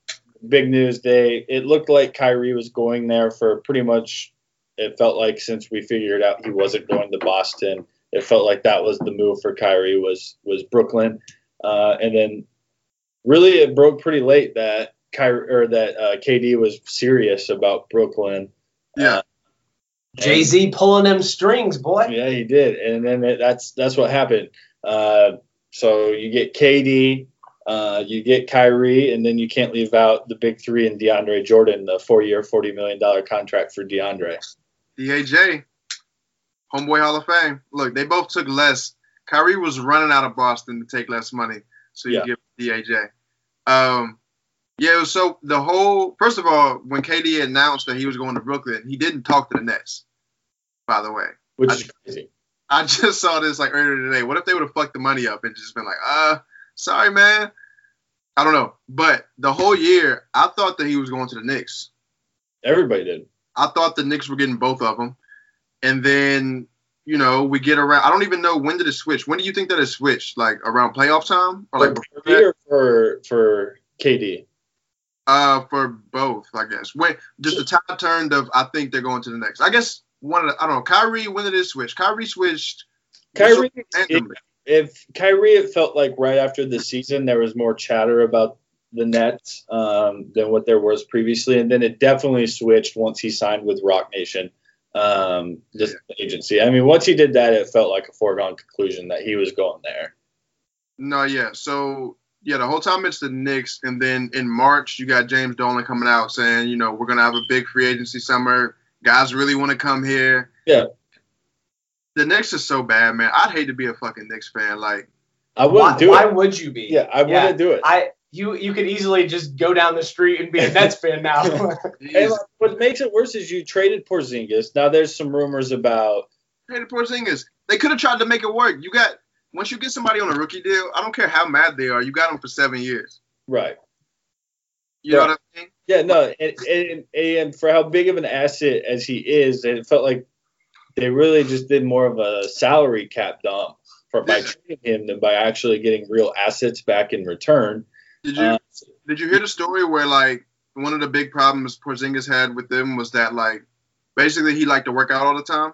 C: Big news day. It looked like Kyrie was going there for pretty much. It felt like since we figured out he wasn't going to Boston, it felt like that was the move for Kyrie was was Brooklyn, uh, and then really it broke pretty late that Kyrie or that uh, KD was serious about Brooklyn.
B: yeah.
A: Jay Z pulling them strings, boy.
C: Yeah, he did, and then it, that's that's what happened. Uh, so you get KD, uh, you get Kyrie, and then you can't leave out the big three and DeAndre Jordan, the four-year, forty million dollar contract for DeAndre.
B: DAJ, homeboy Hall of Fame. Look, they both took less. Kyrie was running out of Boston to take less money, so you
C: Yeah.
B: give DAJ. Um, yeah. So the whole first of all, when KD announced that he was going to Brooklyn, he didn't talk to the Nets. By the way,
C: Which
B: I-
C: is crazy.
B: I just saw this like earlier today. What if they would have fucked the money up and just been like, uh, sorry, man. I don't know. But the whole year, I thought that he was going to the Knicks.
C: Everybody did.
B: I thought the Knicks were getting both of them. And then, you know, we get around. I don't even know when did it switch. When do you think that it switched? Like around playoff time or like
C: For
B: before
C: for for KD?
B: Uh, for both, I guess. When just the tide turned of I think they're going to the next. I guess one of the, I don't know. Kyrie, when did it switch? Kyrie switched.
C: Kyrie,
B: randomly.
C: if Kyrie, it felt like right after the season there was more chatter about the Nets um, than what there was previously, and then it definitely switched once he signed with Roc Nation, um, this agency. I mean, once he did that, it felt like a foregone conclusion that he was going there.
B: No, yeah. So yeah, the whole time it's the Knicks, and then in March you got James Dolan coming out saying, you know, we're gonna have a big free agency summer. Guys really want to come here.
C: Yeah.
B: The Knicks is so bad, man. I'd hate to be a fucking Knicks fan. Like,
C: I wouldn't
A: Why,
C: do
A: why
C: it.
A: would you be?
C: Yeah, I wouldn't do it.
A: I you you could easily just go down the street and be a Nets fan now.
C: Hey, like, what makes it worse is you traded Porzingis. Now there's some rumors about
B: traded the poor thing is, they could have tried to make it work. You got once you get somebody on a rookie deal, I don't care how mad they are. You got them for seven years.
C: right.
B: You
C: Right.
B: know what I mean?
C: Yeah, no, and, and and for how big of an asset as he is, it felt like they really just did more of a salary cap dump for by
B: Yeah.
C: trading him than by actually getting real assets back in return.
B: Did you
C: Uh,
B: did you hear the story where like one of the big problems Porzingis had with them was that like basically he liked to work out all the time,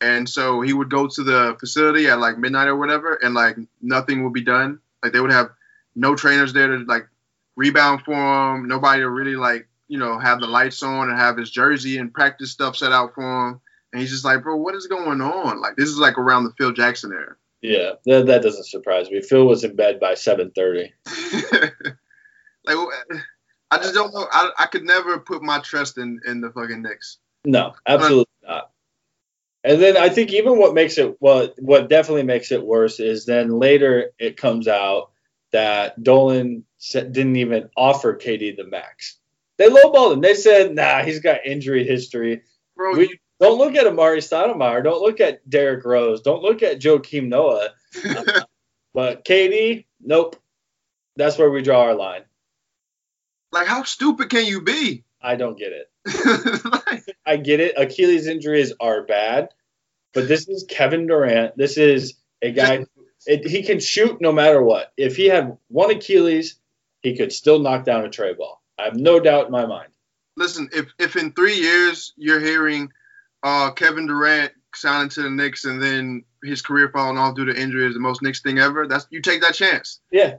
B: and so he would go to the facility at like midnight or whatever, and like nothing would be done. Like they would have no trainers there to like rebound for him, nobody to really like you know have the lights on and have his jersey and practice stuff set out for him. And he's just like, bro, what is going on? Like this is like around the Phil Jackson era.
C: Yeah, that, that doesn't surprise me. Phil was in bed by 7:30.
B: like I just don't know. I, I could never put my trust in in the fucking Knicks.
C: No, absolutely not. And then I think even what makes it well, what definitely makes it worse is then later it comes out that Dolan didn't even offer KD the max. They lowballed him. They said, "Nah, he's got injury history."
B: Bro,
C: We- Don't look at Amar'e Stoudemire. Don't look at Derrick Rose. Don't look at Joakim Noah. But KD, nope. That's where we draw our line.
B: like how stupid can you be?
C: I don't get it.
B: Like,
C: I get it. Achilles injuries are bad, but this is Kevin Durant. This is a guy. It, he can shoot no matter what. If he had one Achilles, he could still knock down a tray ball. I have no doubt in my mind.
B: listen, if if in three years you're hearing uh, Kevin Durant signing to the Knicks and then his career falling off due to injury is the most Knicks thing ever, that's you take that chance.
C: Yeah,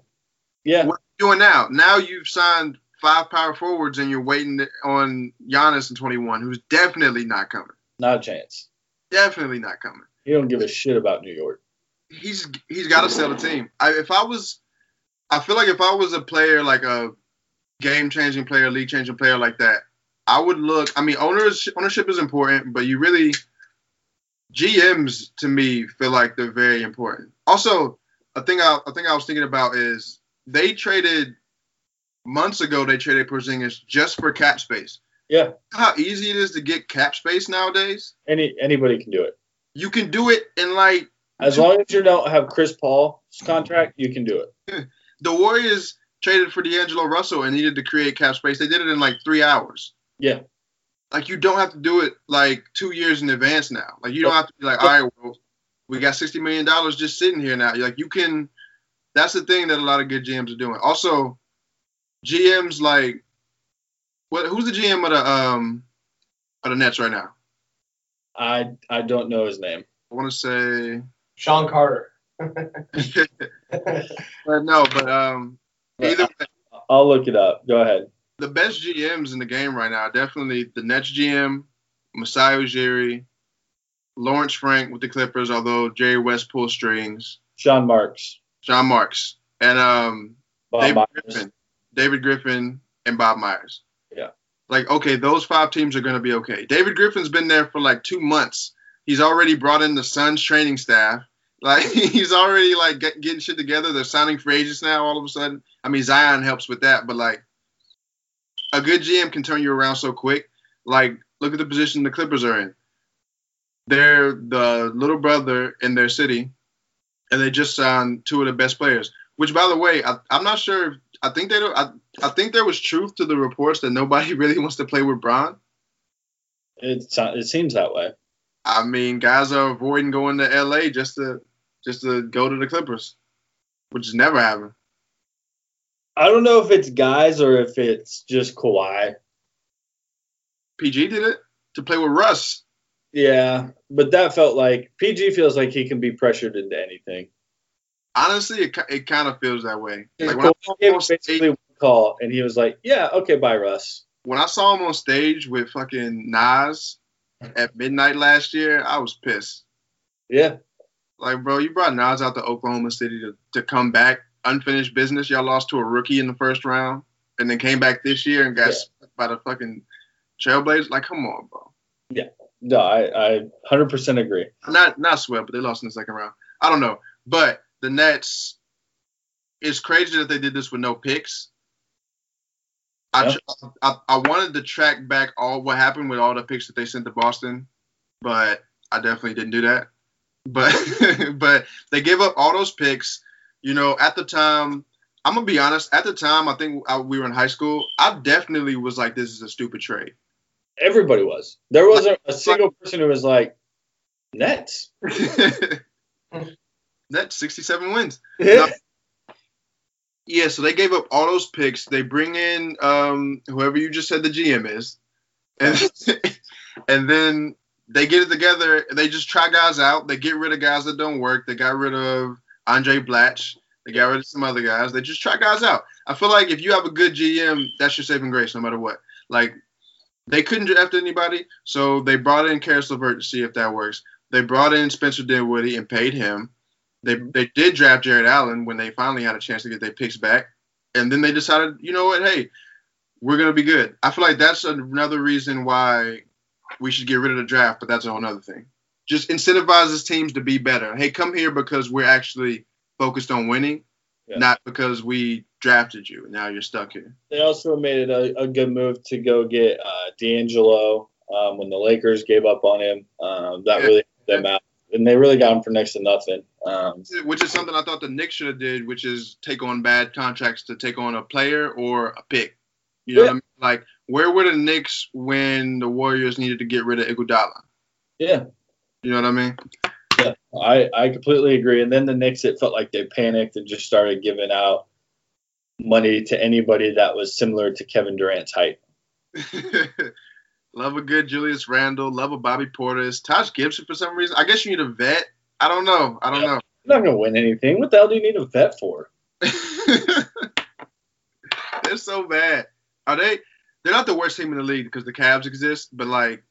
C: yeah,
B: What are you doing now? Now you've signed five power forwards and you're waiting on Giannis in 21, who's definitely not coming.
C: not a chance.
B: Definitely not coming.
C: He don't give a shit about New York.
B: he's he's got to sell the team. I, if I was, I feel like if I was a player like a game changing player, league changing player like that, I would look. I mean, owners ownership is important, but you really GMs to me feel like they're very important. Also, a thing I, a thing I was thinking about is they traded months ago. They traded Porzingis just for cap space.
C: Yeah,
B: How easy it is to get cap space nowadays.
C: any anybody can do it
B: You can do it in like
C: as long as you don't have Chris Paul's contract. You can do it.
B: the Warriors traded for D'Angelo Russell and needed to create cap space. They did it in like three hours.
C: Yeah,
B: Like you don't have to do it like two years in advance now. Like you don't have to be like, all right, well, we got sixty million dollars just sitting here now. Like you can. That's the thing that a lot of good GMs are doing. Also, GMs like, what? Who's the GM of the um of the Nets right now?
C: I I don't know his name.
B: I want to say,
A: Sean Carter.
B: but no, but um, either way,
C: I'll look it up. Go ahead.
B: The best GMs in the game right now, are definitely the Nets GM, Masai Ujiri, Lawrence Frank with the Clippers, although Jerry West pulls strings,
C: Sean Marks.
B: Sean Marks, and um, David Griffin, David Griffin, and Bob Myers.
C: Yeah.
B: Like, okay, those five teams are going to be okay. David Griffin's been there for like two months. He's already brought in the Suns training staff. Like, he's already like get, getting shit together. They're signing free agents now all of a sudden. I mean, Zion helps with that, but like, a good GM can turn you around so quick. Like, look at the position the Clippers are in. They're the little brother in their city, and they just signed two of the best players. Which, by the way, I, I'm not sure. If, I think they don't. I, I think there was truth to the reports that nobody really wants to play with Bron.
C: It it seems that way.
B: I mean, guys are avoiding going to LA just to just to go to the Clippers, which has never happened.
C: I don't know if it's guys or if it's just Kawhi.
B: PG did it to play with Russ.
C: Yeah, but that felt like PG feels like he can be pressured into anything.
B: Honestly, it, it kind of feels that way. Like when
C: Kawhi
B: saw
C: gave
B: him
C: him
B: on stage,
C: call, and he was like, "Yeah, okay, bye, Russ."
B: when I saw him on stage with fucking Nas at midnight last year, I was pissed.
C: Yeah,
B: Like, bro, you brought Nas out to Oklahoma City to, to come back unfinished business. Y'all lost to a rookie in the first round, and then came back this year and got
C: Yeah.
B: by the fucking Trailblazers. Like, come on, bro.
C: Yeah, no, I I 100% agree.
B: Not not swept, but they lost in the second round. I don't know, but the Nets. It's crazy that they did this with no picks. I. I I wanted to track back all what happened with all the picks that they sent to Boston, but I definitely didn't do that. But but they gave up all those picks. You know, at the time, I'm gonna be honest. At the time, I think I, we were in high school. I definitely was like, "This is a stupid trade."
C: Everybody was. There wasn't a single person who was like, Nets.
B: Nets 67 wins.
C: Yeah.
B: Yeah, so they gave up all those picks. They bring in um, whoever you just said the GM is, and and then they get it together. They just try guys out. They get rid of guys that don't work. They got rid of Andray Blatche. They got rid of some other guys. They just try guys out. I feel like if you have a good GM, that's your saving grace, no matter what. Like they couldn't draft anybody, so they brought in Caris LeVert to see if that works. They brought in Spencer Dinwiddie and paid him. They they did draft Jarrett Allen when they finally had a chance to get their picks back, and then they decided, you know what, hey, we're gonna be good. I feel like that's another reason why we should get rid of the draft, but that's a whole other thing. Just incentivizes teams to be better. Hey, come here because we're actually focused on winning,
C: Yeah.
B: not because we drafted you and now you're stuck here.
C: They also made it a, a good move to go get uh, D'Angelo um, when the Lakers gave up on him. Um, that
B: Yeah.
C: really helped them out, and they really got him for next to nothing. Um,
B: Which is something I thought the Knicks should have did, which is take on bad contracts to take on a player or a pick. You know
C: Yeah.
B: what I mean? Like, where were the Knicks when the Warriors needed to get rid of Iguodala?
C: yeah,
B: You know what I mean?
C: yeah, I I completely agree. And then the Knicks, it felt like they panicked and just started giving out money to anybody that was similar to Kevin Durant's height.
B: love a good Julius Randle. Love a Bobby Portis. Taj Gibson for some reason. I guess you need a vet. I don't know. I don't know.
C: You're not gonna win anything. What the hell do you need a vet for?
B: They're so bad. Are they? They're not the worst team in the league because the Cavs exist, but like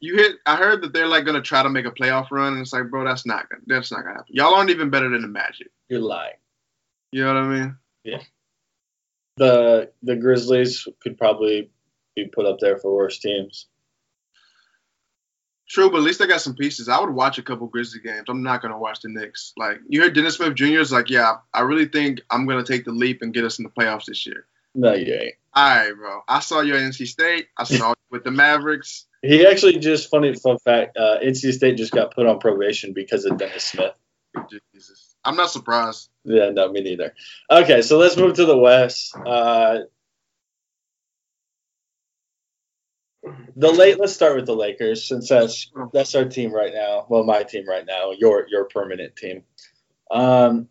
B: you hit. I heard that they're like gonna try to make a playoff run, and it's like, bro, that's not gonna. That's not gonna happen. Y'all aren't even better than the Magic.
C: You're lying.
B: You know what I mean? Yeah.
C: The the Grizzlies could probably be put up there for worse teams.
B: True, but at least they got some pieces. I would watch a couple Grizzly games. I'm not gonna watch the Knicks. Like you heard Dennis Smith Jr. is like, yeah, I really think I'm gonna take the leap and get us in the playoffs this year.
C: No, you ain't.
B: All right, bro. I saw you at NC State. I saw you with the Mavericks.
C: He actually just funny fun fact. Uh, NC State just got put on probation because of Dennis Smith.
B: Jesus, I'm not surprised.
C: Yeah, no, me neither. Okay, so let's move to the West. Uh, the late. Let's start with the Lakers since that's that's our team right now. Well, my team right now. Your your permanent team. Um,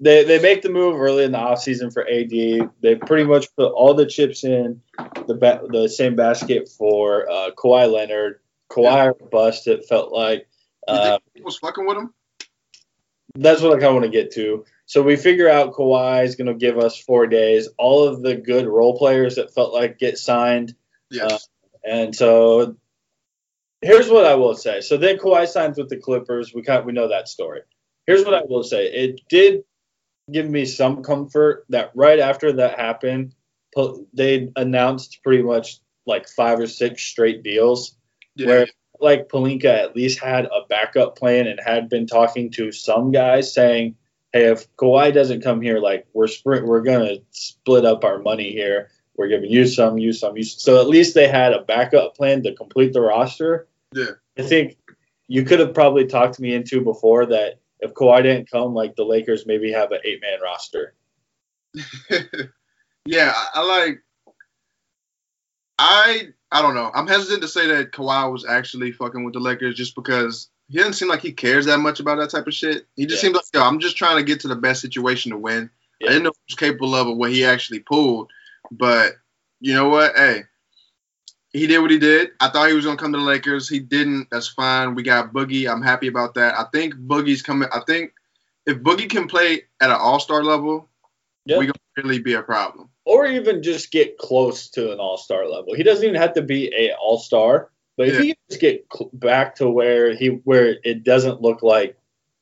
C: they they make the move early in the offseason for AD. They pretty much put all the chips in the ba- the same basket for uh, Kawhi Leonard. Kawhi bust. It felt like. Uh,
B: was fucking with him?
C: that's what I kind of want to get to. So we figure out Kawhi is going to give us four days. All of the good role players that felt like get signed,
B: Yes.
C: and so here's what I will say. So then Kawhi signs with the Clippers. We kind we know that story. Here's what I will say. It did give me some comfort that right after that happened, they announced pretty much like five or six straight deals
B: yeah.
C: where like Pelinka at least had a backup plan and had been talking to some guys saying, "Hey, if Kawhi doesn't come here, like we're sprint, we're gonna split up our money here. We're giving you some, you some, you." So at least they had a backup plan to complete the roster.
B: Yeah.
C: I think you could have probably talked me into before that if Kawhi didn't come, like the Lakers maybe have an eight man roster.
B: yeah, I, like. I I don't know. I'm hesitant to say that Kawhi was actually fucking with the Lakers just because he doesn't seem like he cares that much about that type of shit. He just
C: Yeah.
B: seems like, yo, I'm just trying to get to the best situation to win.
C: Yeah.
B: I didn't know he was capable of what he actually pulled, but you know what? Hey, he did what he did. I thought he was gonna come to the Lakers. He didn't. That's fine. We got Boogie. I'm happy about that. I think Boogie's coming. I think if Boogie can play at an All Star level,
C: Yeah.
B: we gonna really be a problem.
C: or even just get close to an all-star level. He doesn't even have to be a all-star, but if
B: Yeah.
C: he just get cl- back to where he where it doesn't look like,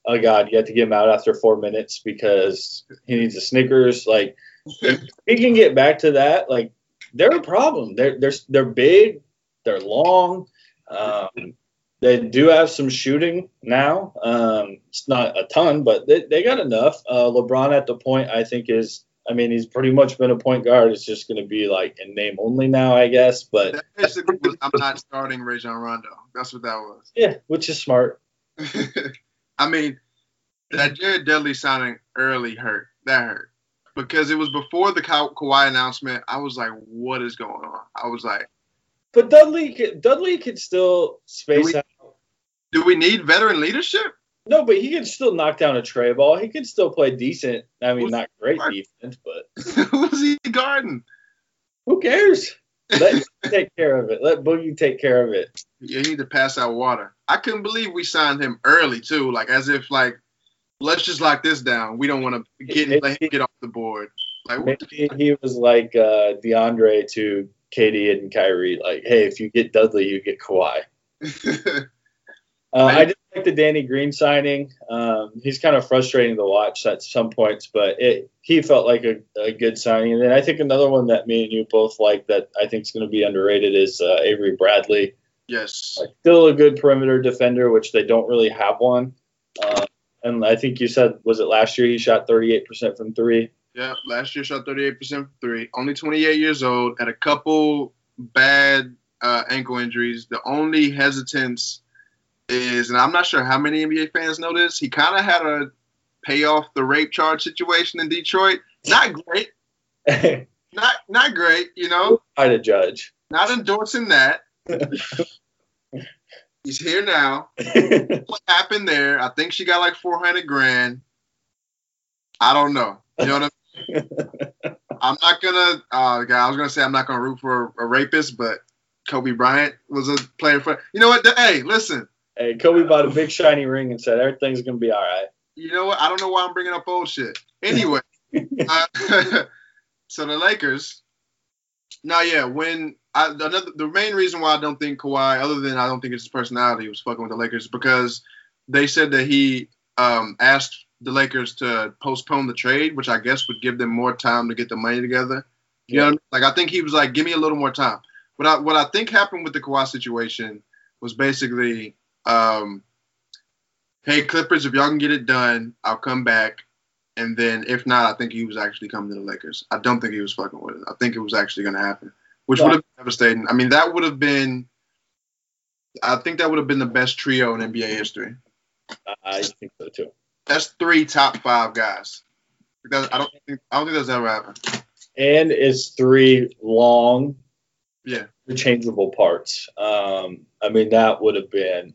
C: oh god, you have to get him out after four minutes because he needs a Snickers. Like if he can get back to that, like they're a problem. They're they're they're big, they're long. Um, they do have some shooting now. Um, it's not a ton, but they, they got enough. Uh, LeBron at the point, I think, is I mean, he's pretty much been a point guard. It's just going to be like in name only now, I guess. But
B: That basically was I'm not starting Rajon Rondo. That's what that was.
C: yeah, which is smart.
B: I mean, that Jared Dudley signing early hurt. That hurt. Because it was before the Ka- Kawhi announcement. I was like, what is going on? I was like,
C: But Dudley, could- Dudley could still space
B: we-
C: out.
B: do we need veteran leadership?
C: No, but he can still knock down a tray ball. He can still play decent. I mean,
B: Who's-
C: not great defense, but
B: Who's he guarding?
C: who cares? Let take care of it. Let Boogie take care of it.
B: You need to pass out water. I couldn't believe we signed him early too, like as if like, let's just lock this down. We don't want to get let him get off the board. Like,
C: Maybe he was like uh, DeAndre to KD and Kyrie. Like, hey, if you get Dudley, you get Kawhi. Uh, I just like the Danny Green signing. Um, he's kind of frustrating to watch at some points, but it, he felt like a, a good signing. And then I think another one that me and you both like that I think is going to be underrated is uh, Avery Bradley.
B: yes.
C: Like, still a good perimeter defender, which they don't really have one. Uh, and I think you said was it last year he shot 38% from three.
B: Yeah, last year shot 38% from three. Only 28 years old. Had a couple bad uh, ankle injuries. The only hesitance is, and I'm not sure how many NBA fans know this, he kind of had a pay off the rape charge situation in Detroit. Not great. Not not great, you know.
C: I to judge.
B: Not endorsing that. He's here now. What happened there? I think she got like 400 grand. I don't know. You know what I mean? I'm not gonna. Uh, guy, I was gonna say I'm not gonna root for a, a rapist, but Kobe Bryant was a player for. You know what? Hey, listen.
C: hey, Kobe bought a big shiny ring and said everything's going to be all right.
B: You know what? I don't know why I'm bringing up old shit. Anyway, uh, so the Lakers. Now, yeah, when I another the main reason why I don't think Kawhi, other than I don't think it's his personality, was fucking with the Lakers is because they said that he um, asked the Lakers to postpone the trade, which I guess would give them more time to get the money together. You know, what I mean? like I think he was like, give me a little more time. What I what I think happened with the Kawhi situation was basically, um, hey Clippers, if y'all can get it done, I'll come back. And then if not, I think he was actually coming to the Lakers. I don't think he was fucking with it. I think it was actually going to happen, which would have been devastating. I mean, that would have been. I think that would have been the best trio in NBA history.
C: I think so too.
B: That's three top five guys. That- I don't think I don't think that's ever happened.
C: And it's three long,
B: Yeah.
C: interchangeable parts. Um, I mean, that would have been,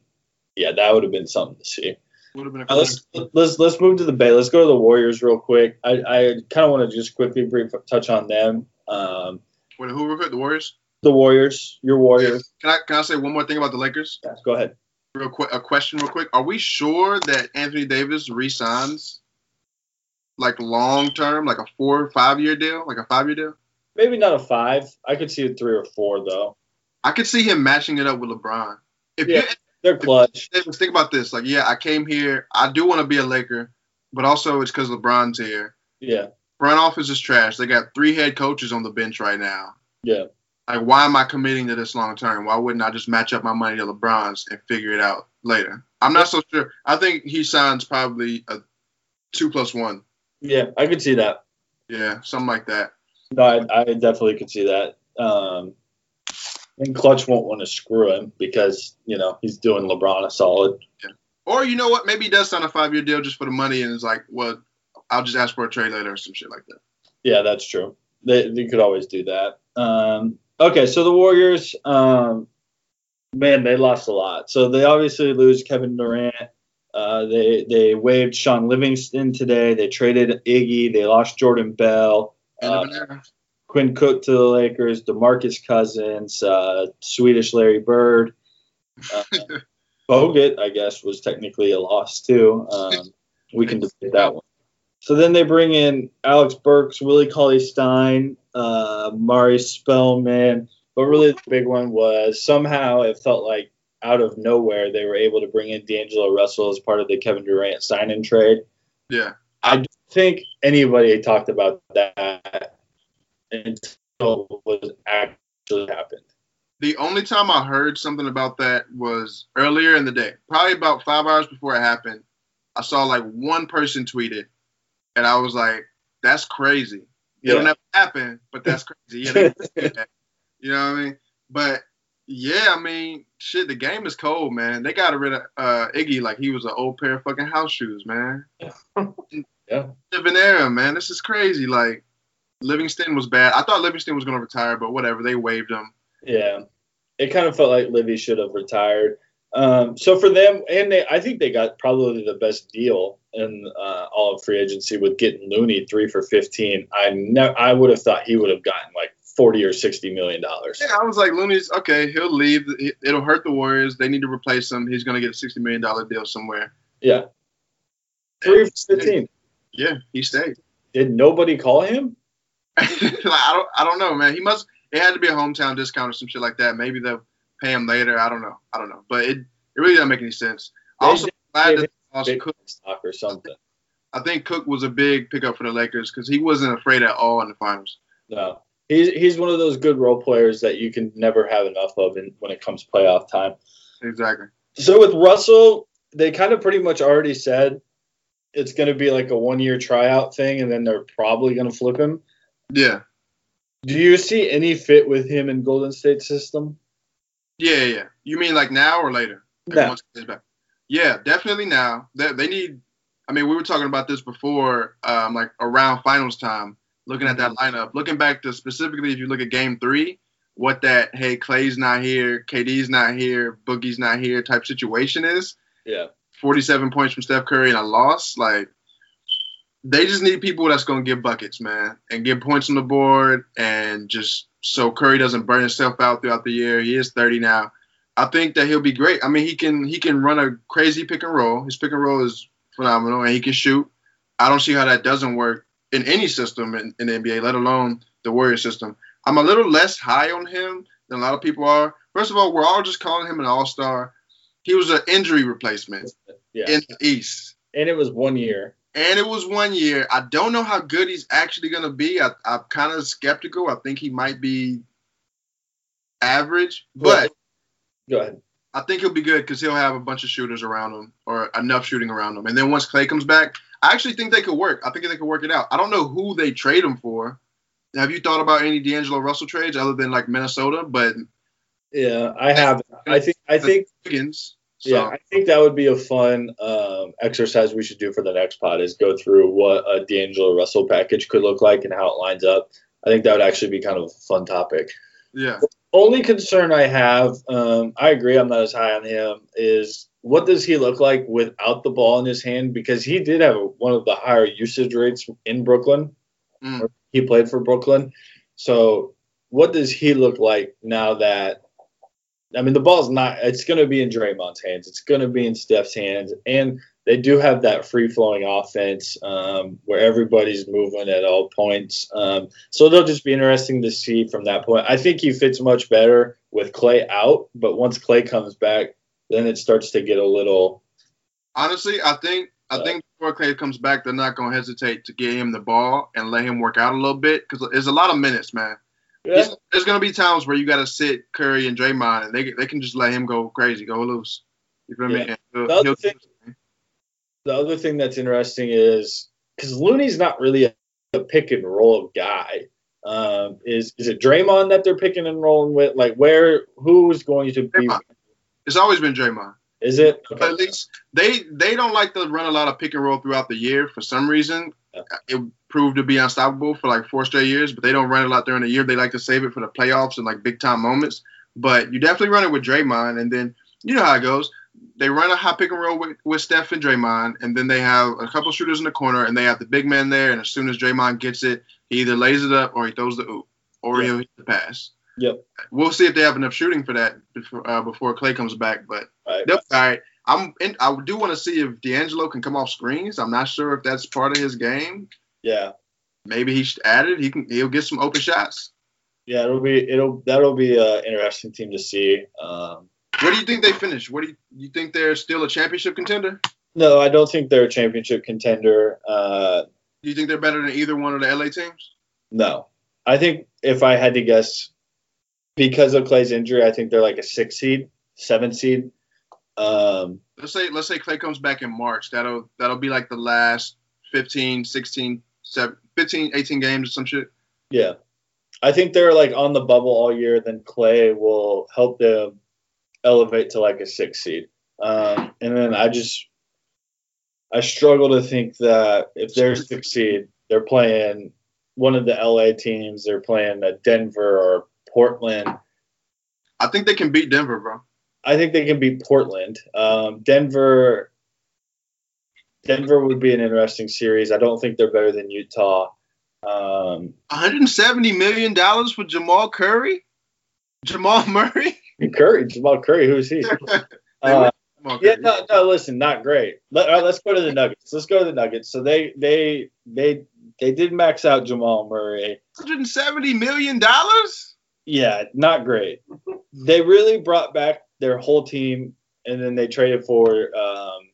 C: yeah, that would have been something to see.
B: Would have been a
C: Uh, let's let's let's move to the Bay. Let's go to the Warriors real quick. I, I kind of want to just quickly brief touch on them. Um,
B: Wait, who recruit the Warriors?
C: the Warriors, your Warriors.
B: Can I can I say one more thing about the Lakers?
C: Yeah, go ahead.
B: Real quick, a question, real quick. Are we sure that Anthony Davis resigns, like long term, like a four or five year deal, like a five year deal?
C: Maybe not a five. I could see a three or four though.
B: I could see him matching it up with LeBron. If
C: Yeah. They're clutch.
B: Davis, think about this, like, yeah, I came here. I do want to be a Laker, but also it's because LeBron's here.
C: Yeah,
B: Front office is just trash. They got three head coaches on the bench right now.
C: yeah.
B: Like, why am I committing to this long term? Why wouldn't I just match up my money to LeBron's and figure it out later? I'm not so sure. I think he signs probably a two plus one.
C: Yeah, I could see that.
B: Yeah, something like that.
C: No, I, I definitely could see that. Um, and Klutch won't want to screw him because you know he's doing LeBron a solid.
B: Or you know what? Maybe he does sign a five year deal just for the money and it's like, well, I'll just ask for a trade later or some shit like that.
C: Yeah, that's true. They, they could always do that. Um, okay, so the Warriors, um, man, they lost a lot. So they obviously lose Kevin Durant. Uh, they they waived Shaun Livingston today. They traded Iggy. They lost Jordan Bell. Uh. Quinn Cook to the Lakers, DeMarcus Cousins, uh, Swedish Larry Bird. Uh, Bogut, I guess, was technically a loss too. Um, we can debate that one. So then they bring in Alec Burks, Willie Cauley Stein, uh, Mari Spellman. But really, the big one was somehow it felt like out of nowhere they were able to bring in D'Angelo Russell as part of the Kevin Durant sign and trade
B: Yeah.
C: I think anybody talked about that until it was actually happened.
B: The only time I heard something about that was earlier in the day, probably about five hours before it happened. I saw like one person tweet it, and I was like, "That's crazy." It'll
C: Yeah.
B: never happen, but that's crazy. Yeah, that. you know what I mean? But yeah, I mean, shit, the game is cold, man. They got rid of uh, Iggy like he was an old pair of fucking house shoes, man.
C: Yeah.
B: Living there, man. This is crazy. Like Livingston was bad. I thought Livingston was gonna retire, but whatever. They waived him.
C: Yeah, it kind of felt like Livy should have retired. Um, so for them, and they, I think they got probably the best deal in uh, all of free agency with getting Looney three for fifteen. I ne- I would have thought he would have gotten like forty or sixty million dollars.
B: Yeah, I was like, Looney's okay. He'll leave. It'll hurt the Warriors. They need to replace him. He's gonna get a sixty million dollar deal somewhere.
C: Yeah, three for fifteen.
B: Yeah, he stayed.
C: Did nobody call him?
B: like, I don't. I don't know, man. He must. It had to be a hometown discount or some shit like that. Maybe they'll pay him later. I don't know. I don't know. But it, it really doesn't make any sense.
C: They
B: also, glad that they lost Cook.
C: stock or something.
B: I think Cook was a big pickup for the Lakers because he wasn't afraid at all in the finals.
C: No, he's he's one of those good role players that you can never have enough of in, when it comes playoff time.
B: Exactly.
C: So with Russell, they kind of pretty much already said it's going to be like a one year tryout thing, and then they're probably going to flip him.
B: Yeah.
C: Do you see any fit with him in Golden State system?
B: Yeah, yeah. You mean like now or later? Like
C: No.
B: back? Yeah, definitely now. They, they need. I mean, we were talking about this before, um, like around finals time. Looking at that lineup, looking back to specifically, if you look at Game Three, what that hey Clay's not here, KD's not here, Boogie's not here type situation is.
C: Yeah.
B: 47 points from Steph Curry and a loss. Like, they just need people that's going to give buckets, man, and get points on the board, and just so Curry doesn't burn himself out throughout the year. He is 30 now. I think that he'll be great. I mean, he can he can run a crazy pick and roll. His pick and roll is phenomenal, and he can shoot. I don't see how that doesn't work in any system in, in the NBA, let alone the Warrior system. I'm a little less high on him than a lot of people are. First of all, we're all just calling him an All Star. He was an injury replacement
C: Yeah.
B: in the East.
C: and it was one year.
B: And it was one year. I don't know how good he's actually going to be. I, I'm kind of skeptical. I think he might be average, but
C: Go ahead.
B: I think he'll be good because he'll have a bunch of shooters around him or enough shooting around him. And then once Clay comes back, I actually think they could work. I think they could work it out. I don't know who they trade him for. Have you thought about any D'Angelo Russell trades other than like Minnesota? But
C: Yeah, I have. I think. I think.
B: Wiggins. So,
C: Yeah, I think that would be a fun um, exercise we should do for the next pod. Is go through what a D'Angelo Russell package could look like and how it lines up. I think that would actually be kind of a fun topic.
B: yeah.
C: only concern I have, um, I agree, I'm not as high on him, is what does he look like without the ball in his hand? Because he did have one of the higher usage rates in Brooklyn.
B: Mm.
C: He played for Brooklyn. So, what does he look like now that? I mean, the ball's not. It's going to be in Draymond's hands. It's going to be in Steph's hands, and they do have that free flowing offense um, where everybody's moving at all points. Um, so it'll just be interesting to see from that point. I think he fits much better with Clay out, but once Clay comes back, then it starts to get a little.
B: Honestly, I think I
C: Uh,
B: think before Clay comes back, they're not gonna hesitate to get him the ball and let him work out a little bit because it's a lot of minutes, man. He's- There's gonna be times where you gotta sit Curry and Draymond, and they they can just let him go crazy, go loose. You feel me?
C: Yeah.
B: And he'll-
C: The other thing- The other thing that's interesting is because Looney's not really a, a pick and roll guy. Um, is is it Draymond that they're picking and rolling with? Like where who's going to be?
B: Draymond. It's always been Draymond.
C: Is it?
B: But at least they they don't like to run a lot of pick and roll throughout the year for some reason.
C: Yeah.
B: It proved to be unstoppable for like four straight years, but they don't run a lot during the year. They like to save it for the playoffs and like big time moments. But you definitely run it with Draymond, and then you know how it goes. They run a high pick and roll with, with Steph and Draymond, and then they have a couple shooters in the corner, and they have the big man there. And as soon as Draymond gets it, he either lays it up or he throws the oop, or
C: Yeah.
B: he'll hit the pass.
C: Yep.
B: We'll see if they have enough shooting for that before, uh, before Clay comes back, but
C: Right.
B: All right. I'm. In, I do want to see if D'Angelo can come off screens. I'm not sure if that's part of his game.
C: Yeah.
B: Maybe he should add it. He can. He'll get some open shots.
C: Yeah. It'll be it'll that'll be an interesting team to see. Um,
B: Where do you think they finish? What do you, you think they're still a championship contender?
C: no, I don't think they're a championship contender. Uh,
B: Do you think they're better than either one of the LA teams?
C: No. I think if I had to guess, because of Clay's injury, I think they're like a six seed, seven seed. Um,
B: Let's say let's say Clay comes back in March. That'll that'll be like the last 15, 16, 7, 15, 18 games or some shit.
C: yeah. I think they're like on the bubble all year. Then Clay will help them elevate to like a six seed. Um, and then I just, I struggle to think that if they succeed, they're playing one of the LA teams. They're playing a Denver or Portland.
B: I think they can beat Denver, bro.
C: I think they can beat Portland. Um, Denver. Denver would be an interesting series. I don't think they're better than Utah. Um,
B: 170 million dollars for Jamal Curry, Jamal Murray.
C: Curry, Jamal Curry, who's he? Uh, yeah, no, no. Listen, not great. Let, let's go to the Nuggets. Let's go to the Nuggets. So they, they, they, they did max out Jamal Murray.
B: 170 million dollars.
C: Yeah, not great. They really brought back their whole team, and then they traded for um,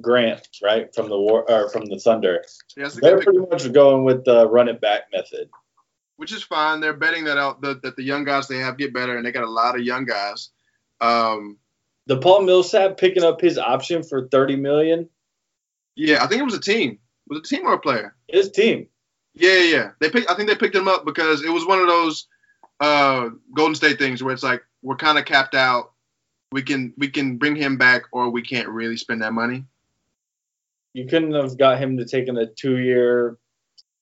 C: Grant, right, from the war or from the Thunder. They're
B: pick,
C: pretty much going with the run it back method.
B: which is fine. They're betting that out that, that the young guys they have get better, and they got a lot of young guys. Um,
C: The Paul Millsap picking up his option for thirty million.
B: yeah, I think it was a team. Was it a team or a player?
C: His team.
B: Yeah, yeah, yeah. They picked. I think they picked him up because it was one of those uh, Golden State things where it's like we're kind of capped out. We can we can bring him back, or we can't really spend that money.
C: You couldn't have got him to take in a two-year,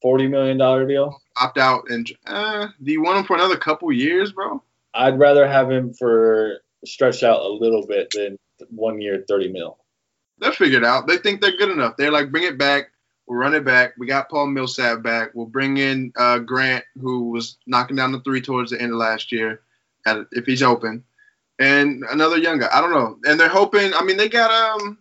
C: forty million dollar deal.
B: Opt out and uh, do you want him for another couple years, bro?
C: I'd rather have him for stretched out a little bit than one year, thirty mil.
B: They'll figure it out. They think they're good enough. They're like, bring it back. We'll run it back. We got Paul Millsap back. We'll bring in uh, Grant, who was knocking down the three towards the end of last year, at, if he's open, and another young guy. I don't know. And they're hoping. I mean, they got um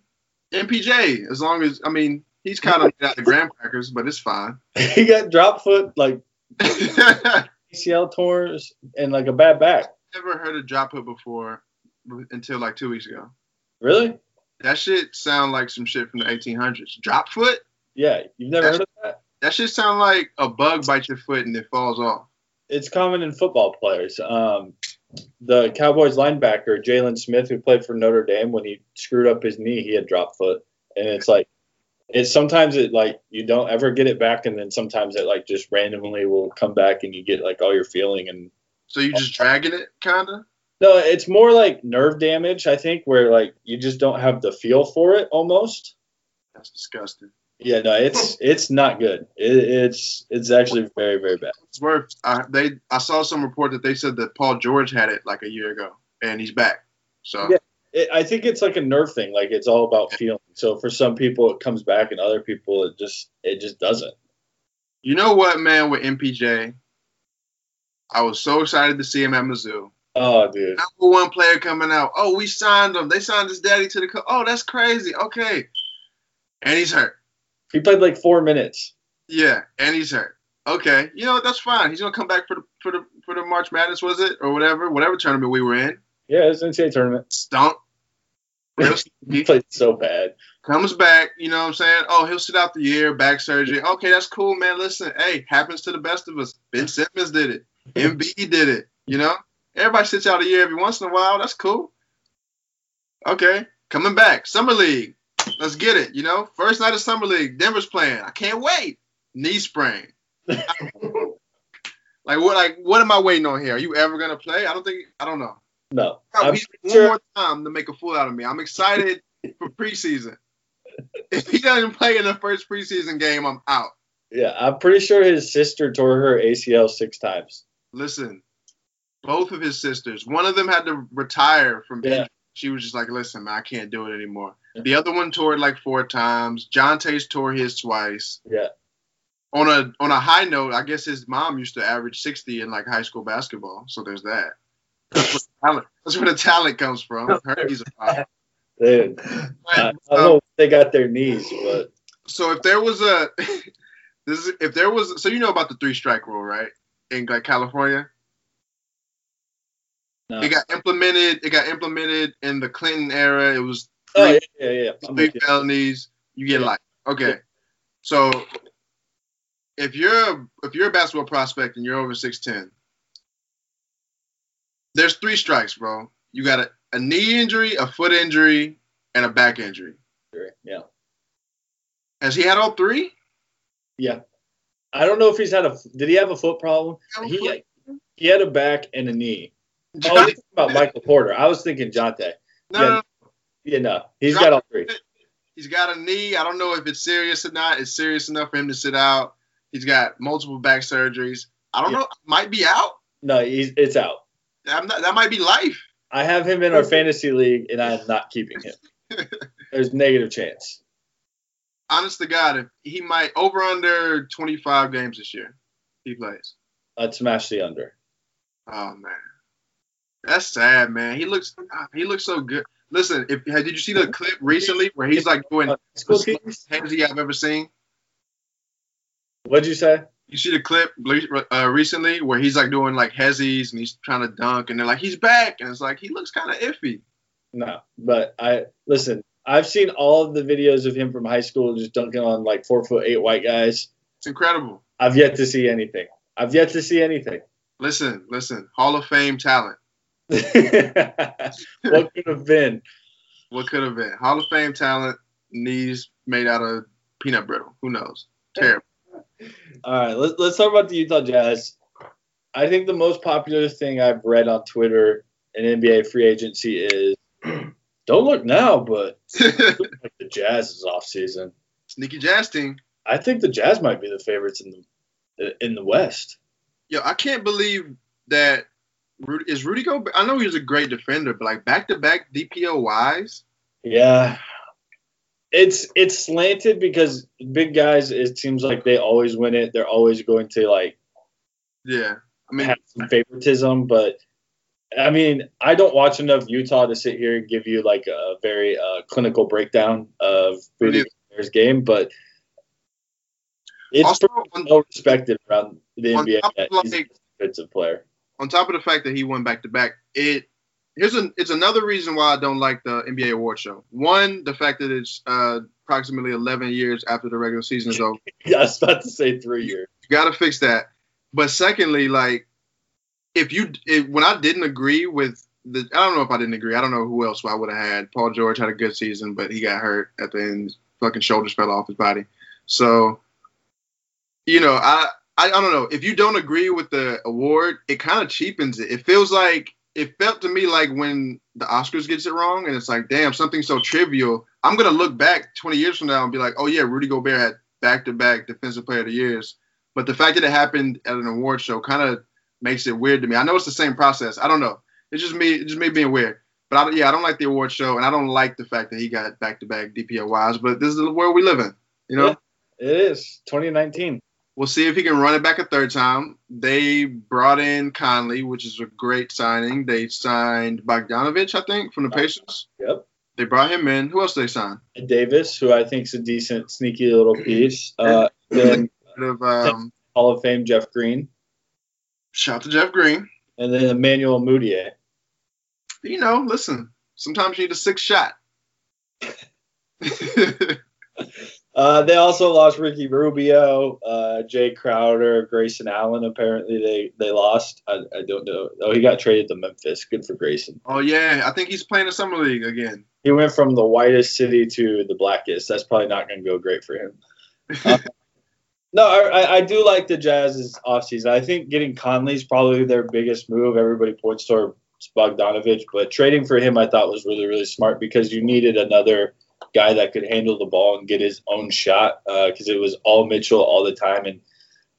B: MPJ. As long as I mean, he's kind of got the graham crackers, but it's fine.
C: he got drop foot, like ACL torn, and like a bad back.
B: Never heard of drop foot before until like two weeks ago.
C: Really?
B: That shit sound like some shit from the 1800s. Drop foot?
C: Yeah, you've never heard of that?
B: That shit sound like a bug bites your foot and it falls off.
C: It's common in football players. Um, the Cowboys linebacker Jaylon Smith, who played for Notre Dame, when he screwed up his knee, he had drop foot, and it's like it's sometimes it like you don't ever get it back, and then sometimes it like just randomly will come back, and you get like all your feeling and
B: So you're just dragging it, kinda?
C: no, it's more like nerve damage, I think, where like you just don't have the feel for it almost.
B: That's disgusting.
C: Yeah, no, it's it's not good. It, it's it's actually very very bad.
B: It's worth. I, they. I saw some report that they said that Paul George had it like a year ago, and he's back. So
C: Yeah. It, I think it's like a nerve thing. Like it's all about feeling. So for some people it comes back, and other people it just it just doesn't.
B: you know what, man? With MPJ, I was so excited to see him at Mizzou.
C: Oh, dude.
B: Number one player coming out. Oh, we signed him. They signed his daddy to the. Co- oh, that's crazy. Okay, and he's hurt.
C: He played like four minutes.
B: Yeah, and he's hurt. Okay, you know? That's fine. He's gonna come back for the for the for the March Madness, was it, or whatever, whatever tournament we were in.
C: Yeah, it's an NCAA tournament.
B: Stunk.
C: He played so bad.
B: comes back, you know what I'm saying? Oh, he'll sit out the year, back surgery. Okay, that's cool, man. Listen, hey, happens to the best of us. Ben Simmons did it. Embiid did it. You know, everybody sits out a year every once in a while. That's cool. Okay, coming back, summer league. Let's get it. You know, first night of summer league, Denver's playing. I can't wait. Knee sprain. like what? Like what am I waiting on here? Are you ever gonna play? I don't think. I don't know.
C: No, I'm
B: one
C: sure-
B: more time to make a fool out of me. I'm excited for preseason. If he doesn't play in the first preseason game, I'm out.
C: Yeah, I'm pretty sure his sister tore her ACL six times.
B: Listen, both of his sisters, one of them had to retire from
C: Yeah.
B: She was just like, listen, man, I can't do it anymore. The other one tore it like four times. Jontay tore his twice.
C: Yeah.
B: On a on a high note, I guess his mom used to average 60 in like high school basketball. So there's that. That's where the talent, that's where the talent comes from. He's a.
C: Dude, I, I don't know if they got their knees, but
B: so if there was a this is, if there was so you know about the three strike rule right in like california
C: no.
B: it got implemented it got implemented in the clinton era it was
C: oh
B: three,
C: yeah, yeah, yeah.
B: Three felonies you get
C: Yeah.
B: life okay so if you're a, if you're a basketball prospect and you're over 6'10 there's three strikes bro you got a, a knee injury a foot injury and a back injury
C: Yeah,
B: has he had all three
C: yeah. I don't know if he's had a. Did he have a foot problem? He he had a back and a knee. Oh, about Michael Porter. I was thinking Jontay.
B: no,
C: yeah.
B: no,
C: Yeah, no, he's got all three.
B: He's got a knee. I don't know if it's serious or not. It's serious enough for him to sit out. He's got multiple back surgeries. I don't
C: Yeah.
B: know. Might be out.
C: No, he's it's out.
B: I'm not, that might be life.
C: I have him in our fantasy league, and I'm not keeping him. There's negative chance.
B: Honest to God, if he might over under 25 games this year, he plays.
C: I'd smash the under.
B: Oh man, that's sad, man. He looks he looks so good. Listen, if did you see the clip recently where he's like doing
C: Uh,
B: the handsy I've ever seen?
C: What'd you say?
B: You see the clip uh, recently where he's like doing like hezzies and he's trying to dunk and they're like he's back and it's like he looks kind of iffy.
C: No, but I listen. I've seen all of the videos of him from high school just dunking on like four foot eight white guys.
B: It's incredible.
C: I've yet to see anything. I've yet to see anything.
B: Listen, listen, Hall of Fame talent.
C: what could have been?
B: What could have been? Hall of Fame talent, knees made out of peanut brittle. Who knows? Terrible.
C: All right, let's let's talk about the Utah Jazz. I think the most popular thing I've read on Twitter in NBA free agency is don't look now, but like the Jazz is off season.
B: Sneaky Jazz team.
C: I think the Jazz might be the favorites in the in the West.
B: Yo, I can't believe that is Rudy Gobert. I know he was a great defender, but like back to back DPOYs.
C: Yeah. It's it's slanted because big guys it seems like they always win it. They're always going to like
B: Yeah, I mean,
C: have some favoritism, but I mean, I don't watch enough Utah to sit here and give you like a very uh, clinical breakdown of Rudy. Gobert's game, but it's
B: also on,
C: well respected around the NBA that
B: of,
C: he's a defensive player.
B: On top of the fact that he won back to back, it here's an it's another reason why I don't like the NBA award show. One, the fact that it's uh, approximately 11 years after the regular season is over.
C: Yeah, I was about to say three years.
B: You got to fix that. But secondly, like if you if, when I didn't agree with the I don't know if I didn't agree. I don't know who else I would have had. Paul George had a good season, but he got hurt at the end. Fucking shoulders fell off his body. So, you know, I I, I don't know. If you don't agree with the award, it kind of cheapens it. It feels like it felt to me like when the Oscars gets it wrong, and it's like, damn, something so trivial. I'm gonna look back 20 years from now and be like, oh yeah, Rudy Gobert had back-to-back Defensive Player of the Years. But the fact that it happened at an award show kind of makes it weird to me. I know it's the same process. I don't know. It's just me. It's just me being weird. But I, yeah, I don't like the award show, and I don't like the fact that he got back-to-back DPOYs. But this is the world we live in. You know.
C: Yeah. It is 2019.
B: We'll see if he can run it back a third time. They brought in Conley, which is a great signing. They signed Bogdanovich, I think, from the Pacers.
C: Yep.
B: They brought him in. Who else did they sign?
C: Davis, who I think is a decent, sneaky little piece. Uh, then
B: of, um,
C: Hall of Fame Jeff Green,
B: shout to Jeff Green.
C: and then Emmanuel Mudiay.
B: You know, listen, sometimes you need a six shot.
C: Uh, they also lost Ricky Rubio, uh, Jae Crowder, Grayson Allen. Apparently, they they lost. I, I don't know. Oh, he got traded to Memphis. Good for Grayson.
B: oh yeah, I think he's playing the summer league again.
C: He went from the whitest city to the blackest. That's probably not going to go great for him. Uh, no, I, I- do like the Jazz's offseason. I think getting Conley's probably their biggest move. Everybody points toward Bogdanovich, but trading for him I thought was really, really smart because you needed another guy that could handle the ball and get his own shot uh, because it was all Mitchell all the time. And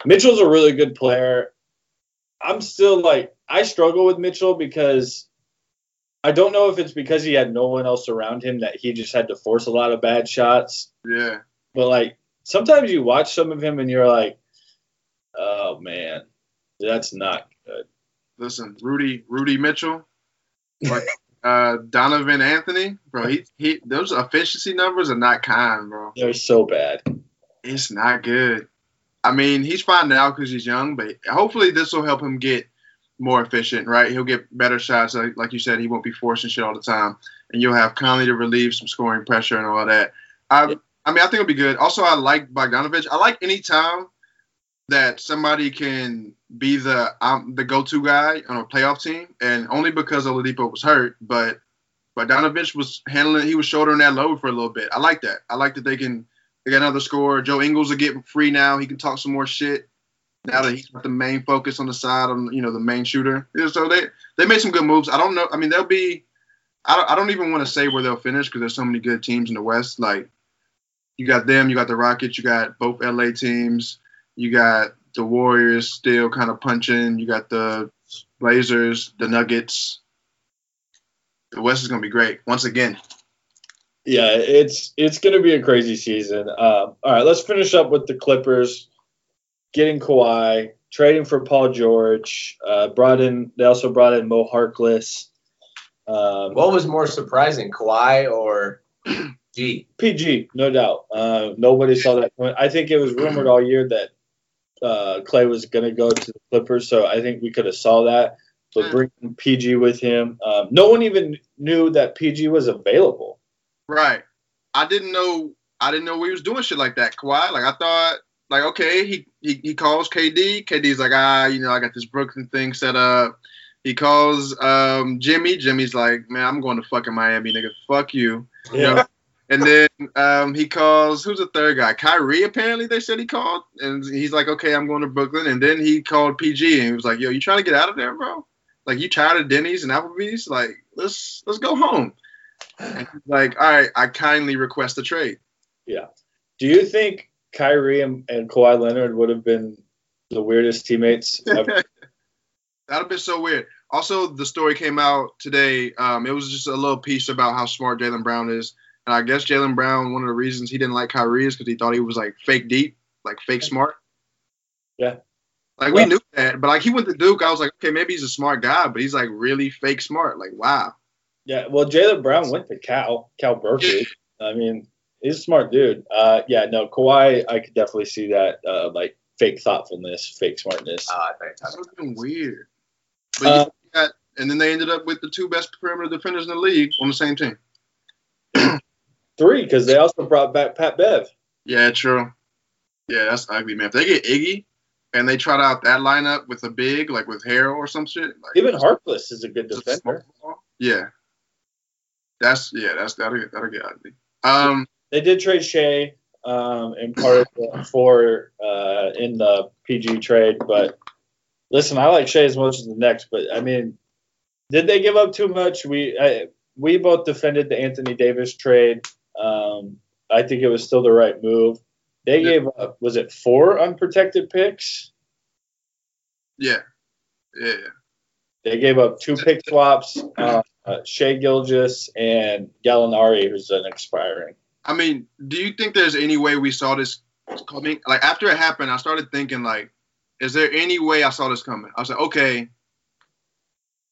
C: Mitchell's a really good player. I'm still like, I struggle with Mitchell because I don't know if it's because he had no one else around him that he just had to force a lot of bad shots
B: yeah,
C: but like sometimes you watch some of him and you're like, oh man, that's not good.
B: listen, Rudy Rudy Mitchell, like uh, Donovan Anthony, bro. He he those efficiency numbers are not kind, bro.
C: They're so bad.
B: It's not good. I mean, he's fine now because he's young, but hopefully this will help him get more efficient, right? He'll get better shots. Like, like you said, he won't be forcing shit all the time. And you'll have Conley to relieve some scoring pressure and all that. I, I mean, I think it'll be good. Also, I like Bogdanovich. I like any time that somebody can be the um, the go-to guy on a playoff team, and only because Oladipo was hurt, but but Bogdanovich was handling, he was shouldering that load for a little bit. I like that. I like that they can they got another scorer. Joe Ingles will get free now. He can talk some more shit now that he's got the main focus on the side on you know the main shooter. So they they made some good moves. I don't know. I mean, they'll be. I don't, I don't even want to say where they'll finish because there's so many good teams in the West. Like you got them, you got the Rockets, you got both LA teams, you got the Warriors still kind of punching, you got the Blazers, the Nuggets. The West is gonna be great once again.
C: Yeah, it's it's going to be a crazy season. Um, all right, let's finish up with the Clippers getting Kawhi, trading for Paul George. Uh, brought in they also brought in Mo Harkless. Um,
A: What was more surprising, Kawhi or G?
C: PG, no doubt. Uh, nobody saw that coming. I think it was rumored all year that uh, Clay was going to go to the Clippers, so I think we could have saw that. But bringing PG with him, um, no one even knew that PG was available.
B: Right. I didn't know. I didn't know we was doing shit like that. Kawhi. Like I thought. Like okay, he he, he calls KD. KD's like ah, you know, I got this Brooklyn thing set up. He calls um, Jimmy. Jimmy's like, man, I'm going to fucking Miami, nigga. Fuck you. You know? And then um, he calls who's the third guy? Kyrie. Apparently, they said he called, and he's like, "Okay, I'm going to Brooklyn." And then he called PG, and he was like, "Yo, you trying to get out of there, bro? Like, you tired of Denny's and Applebee's? Like, let's let's go home." And he's like, "All right, I kindly request a trade." Yeah.
C: Do you think Kyrie and, and Kawhi Leonard would have been the weirdest teammates ever?
B: That'd have been so weird. Also, the story came out today. Um, it was just a little piece about how smart Jaylen Brown is, and I guess Jaylen Brown. One of the reasons he didn't like Kyrie is because he thought he was like fake deep, like fake smart.
C: Yeah.
B: Like we knew that, but like he went to Duke, I was like, okay, maybe he's a smart guy, but he's like really fake smart. Like, wow.
C: Yeah, well, Jaylen Brown went to Cal, Cal Berkeley. I mean, he's a smart dude. Uh, yeah, no, Kawhi, I could definitely see that, uh, like fake thoughtfulness, fake smartness.
A: Oh, I think
B: That would have been weird. But
C: Uh,
B: you got, and then they ended up with the two best perimeter defenders in the league on the same team.
C: Three, because they also brought back Pat Bev.
B: Yeah, true. Yeah, that's ugly, man. If they get Iggy and they trot out that lineup with a big, like with Harrell or some shit, like
C: Even Harkless is a good defender.
B: Yeah. That's yeah, that's that'll get that'll get ugly. Um
C: They did trade Shai um, in part of the for uh, in the PG trade, but listen, I like Shai as much as the next. But I mean, did they give up too much? We I, we both defended the Anthony Davis trade. Um, I think it was still the right move. They
B: Yeah.
C: gave up was it four unprotected picks?
B: yeah. Yeah.
C: They gave up two pick swaps, uh, uh, Shai Gilgeous and Gallinari, who's an expiring.
B: I mean, do you think there's any way we saw this coming? Like after it happened, I started thinking like, is there any way I saw this coming? I was like, okay.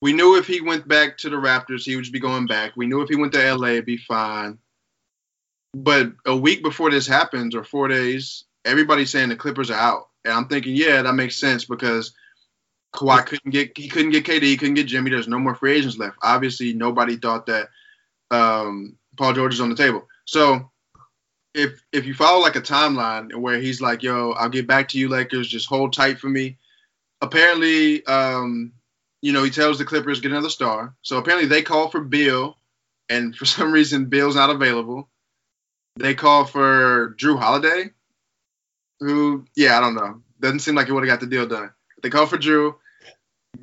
B: We knew if he went back to the Raptors, he would just be going back. We knew if he went to LA, it'd be fine. But a week before this happens, or four days, everybody's saying the Clippers are out, and I'm thinking, yeah, that makes sense because Kawhi couldn't get he couldn't get KD, he couldn't get Jimmy. There's no more free agents left. Obviously, nobody thought that um, Paul George is on the table. So if if you follow like a timeline where he's like, "Yo, I'll get back to you, Lakers. Just hold tight for me." Apparently, um, you know, he tells the Clippers get another star. So apparently, they call for Beal, and for some reason, Beal's not available. They call for Jrue Holiday, who, yeah, I don't know, doesn't seem like he would have got the deal done. They call for Drew.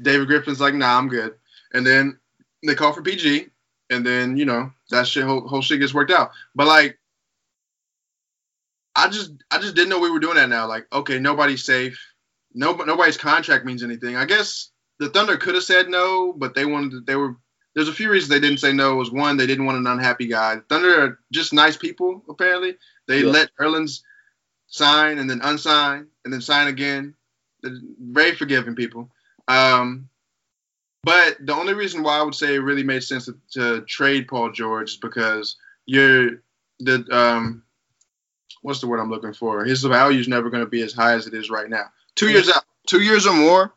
B: David Griffin's like, "Nah, I'm good." And then they call for PG, and then you know that shit whole, whole shit gets worked out. But like, I just I just didn't know we were doing that now. Like, okay, nobody's safe. No, nobody's contract means anything. I guess the Thunder could have said no, but they wanted. To, they were. There's a few reasons they didn't say no. It was one, they didn't want an unhappy guy. Thunder are just nice people. Apparently, they
C: Yeah.
B: let Erlins sign and then unsign and then sign again. They're very forgiving people. Um, but the only reason why I would say it really made sense to, to trade Paul George is because you're the um, what's the word I'm looking for? His value is never going to be as high as it is right now. Two years out, two years or more.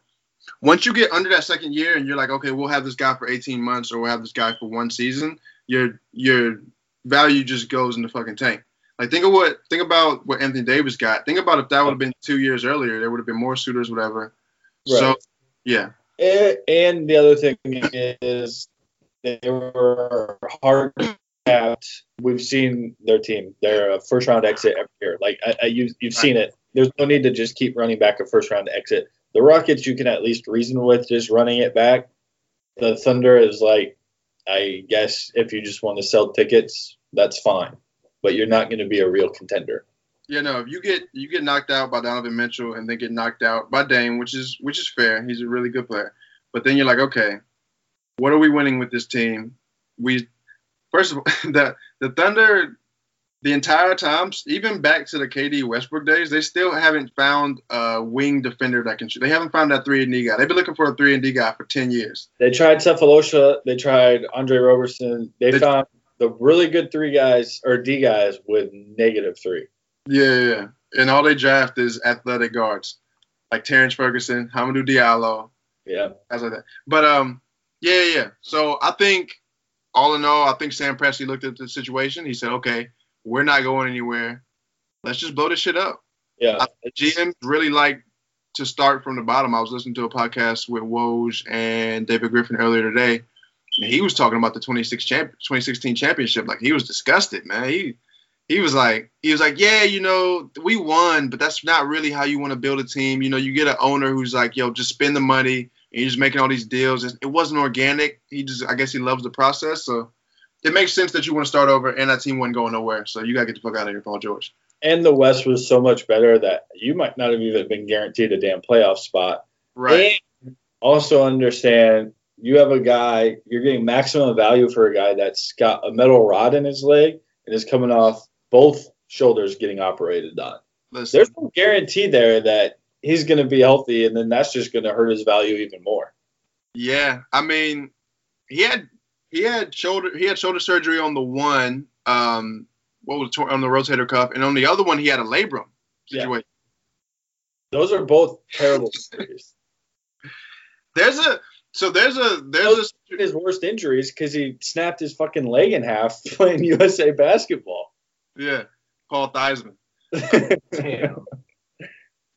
B: Once you get under that second year and you're like, okay, we'll have this guy for 18 months or we'll have this guy for one season, your your value just goes in the fucking tank. Like think of what think about what Anthony Davis got. Think about if that would have been two years earlier, there would have been more suitors, whatever.
C: Right.
B: So yeah,
C: And, and the other thing is they were hard capped. We've seen their team. They're a first round exit every year. Like I, I, you, you've seen it. There's no need to just keep running back a first round exit. The Rockets, you can at least reason with just running it back. The Thunder is like, I guess if you just want to sell tickets, that's fine. but you're not going to be a real contender.
B: Yeah, no. If you get you get knocked out by Donovan Mitchell and then get knocked out by Dame, which is which is fair. He's a really good player. But then you're like, okay, what are we winning with this team? We first of all, the the Thunder, the entire time, even back to the KD Westbrook days, they still haven't found a wing defender that can shoot. They haven't found that three and D guy. They've been looking for a three and D guy for ten years.
C: They tried Sefolosha. They tried Andre Roberson. They,
B: They-
C: found the really good three guys or D guys with negative three.
B: Yeah, yeah. And all they draft is athletic guards, like Terrance Ferguson, Hamidou Diallo,
C: Yeah.
B: guys like that. But um, yeah, yeah, yeah. So I think all in all, I think Sam Presti looked at the situation. He said, okay, we're not going anywhere. Let's just blow this shit up.
C: Yeah.
B: I- GMs really like to start from the bottom. I was listening to a podcast with Woj and David Griffin earlier today, and he was talking about the 26 champ- 2016 championship. Like he was disgusted, man. He he was like he was like, yeah, you know, we won, but that's not really how you want to build a team. You know, you get an owner who's like, yo, just spend the money, and you're just making all these deals. It it wasn't organic. He just, I guess, he loves the process, so. It makes sense that you want to start over, and that team wasn't going nowhere. So you gotta get the fuck out of here, Paul George.
C: And the West was so much better that you might not have even been guaranteed a damn playoff spot.
B: Right.
C: And also understand you have a guy, you're getting maximum value for a guy that's got a metal rod in his leg and is coming off both shoulders getting operated on.
B: Listen,
C: There's no guarantee there that he's going to be healthy, and then that's just going to hurt his value even more.
B: Yeah, I mean, he had he had shoulder he had shoulder surgery on the one, um, what was on the rotator cuff, and on the other one he had a labrum
C: Yeah.
B: situation.
C: Those are both terrible injuries.
B: There's a so there's a there's a
C: His worst injuries because he snapped his fucking leg in half playing USA basketball.
B: yeah Paul Theismann.
A: Damn.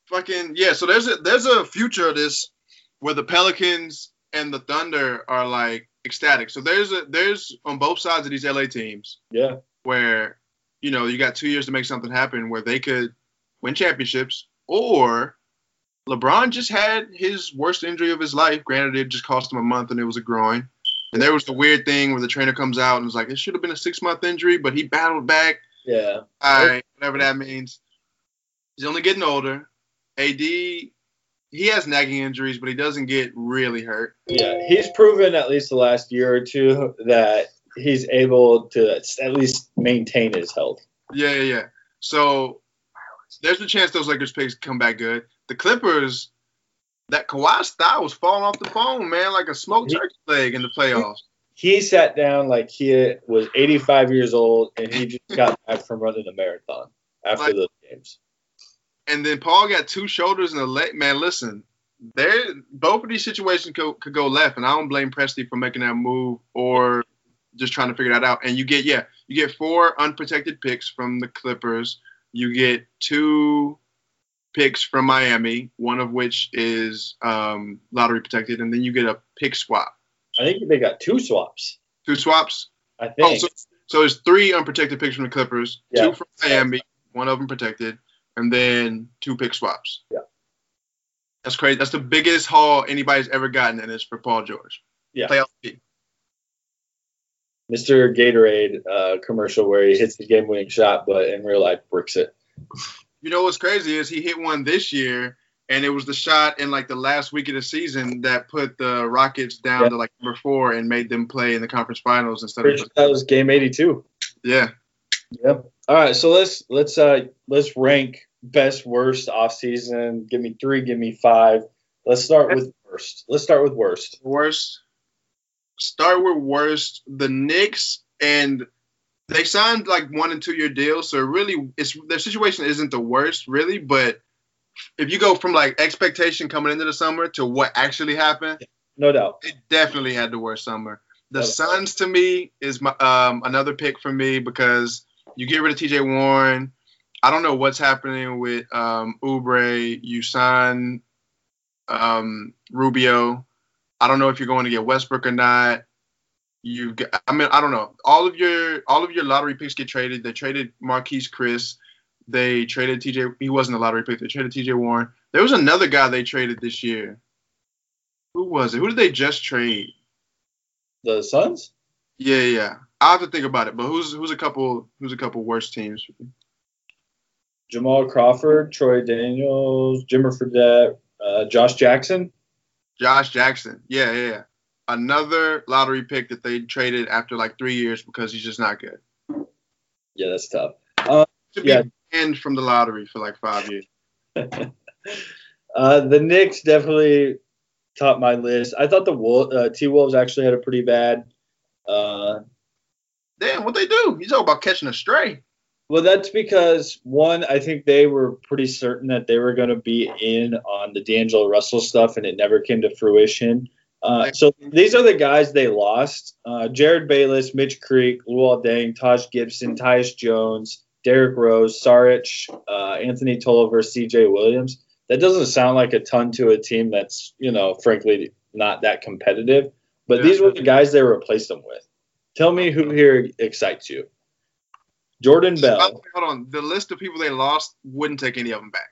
B: Fucking yeah. So there's a there's a future of this where the Pelicans and the Thunder are like ecstatic. So there's a there's on both sides of these LA teams
C: yeah,
B: where you know you got two years to make something happen where they could win championships or LeBron just had his worst injury of his life. Granted, it just cost him a month and it was a groin. And there was the weird thing where the trainer comes out and was like, it should have been a six month injury, but he battled back.
C: yeah.
B: All right, whatever that means. He's only getting older. AD, he has nagging injuries, but he doesn't get really hurt.
C: Yeah, he's proven at least the last year or two that he's able to at least maintain his health.
B: Yeah, yeah, yeah. So there's a chance those Lakers picks come back good. The Clippers, that Kawhi style was falling off the phone, man, like a smoked turkey leg in the playoffs.
C: He sat down like he was 85 years old and he just got back from running a marathon after
B: Like-
C: those games.
B: And then Paul got two shoulders and a leg. Man, listen, there both of these situations could, could go left, and I don't blame Presti for making that move or just trying to figure that out. And you get yeah, you get four unprotected picks from the Clippers. You get two picks from Miami, one of which is um, lottery protected, and then you get a pick swap.
C: I think they got two swaps.
B: Two swaps.
C: I
B: Oh,
C: think.
B: so, so it's three unprotected picks from the Clippers,
C: Yeah.
B: two from Miami, one of them protected, and then two pick swaps.
C: Yeah.
B: That's crazy. That's the biggest haul anybody's ever gotten, and it's for Paul George.
C: Yeah.
B: Playoff.
C: Mr. Gatorade uh, commercial where he hits the game winning shot, but in real life bricks it.
B: You know what's crazy is he hit one this year, and it was the shot in like the last week of the season that put the Rockets down
C: Yeah.
B: to like number four and made them play in the conference finals instead
C: Pretty
B: of
C: sure that was game 82.
B: yeah.
C: Yep. All right, so let's let's uh let's rank best worst off season. Give me three, give me five. Let's start with worst. Let's start with worst.
B: worst. Start with worst. The Knicks and they signed like one and two year deals, so really, it's their situation isn't the worst, really. But if you go from like expectation coming into the summer to what actually happened,
C: No doubt.
B: it definitely had the worst summer. The
C: Okay.
B: Suns to me is my um, another pick for me because you get rid of T.J. Warren. I don't know what's happening with um, Oubre. You um, Rubio. I don't know if you're going to get Westbrook or not. You, I mean, I don't know. All of your all of your lottery picks get traded. They traded Marquese Chriss. They traded T.J. He wasn't a lottery pick. They traded T.J. Warren. There was another guy they traded this year. Who was it? Who did they just trade?
C: The Suns?
B: Yeah, yeah. I have to think about it. But who's who's a couple who's a couple worse teams?
C: Jamal Crawford, Troy Daniels, Jimmer Fredette, uh, Josh Jackson.
B: Josh Jackson. Yeah, yeah, yeah. Another lottery pick that they traded after like three years because he's just not good.
C: Yeah, that's tough.
B: Should
C: Yeah.
B: be banned from the lottery for like five years.
C: Uh, the Knicks definitely top my list. I thought the uh, T Wolves actually had a pretty bad. Uh,
B: Damn, what they do? You talk about catching a stray.
C: Well, that's because one, I think they were pretty certain that they were going to be in on the D'Angelo Russell stuff, and it never came to fruition. Uh, so these are the guys they lost: uh, Jerryd Bayless, Mitch Creek, Luol Deng, Taj Gibson, Tyus Jones, Derrick Rose, Saric, uh, Anthony Tolliver, C.J. Williams. That doesn't sound like a ton to a team that's, you know, frankly not that competitive. But
B: Yeah.
C: these were the guys they replaced them with. Tell me who here excites you. Jordan Bell.
B: way, Hold on. The list of people they lost wouldn't take any of them back.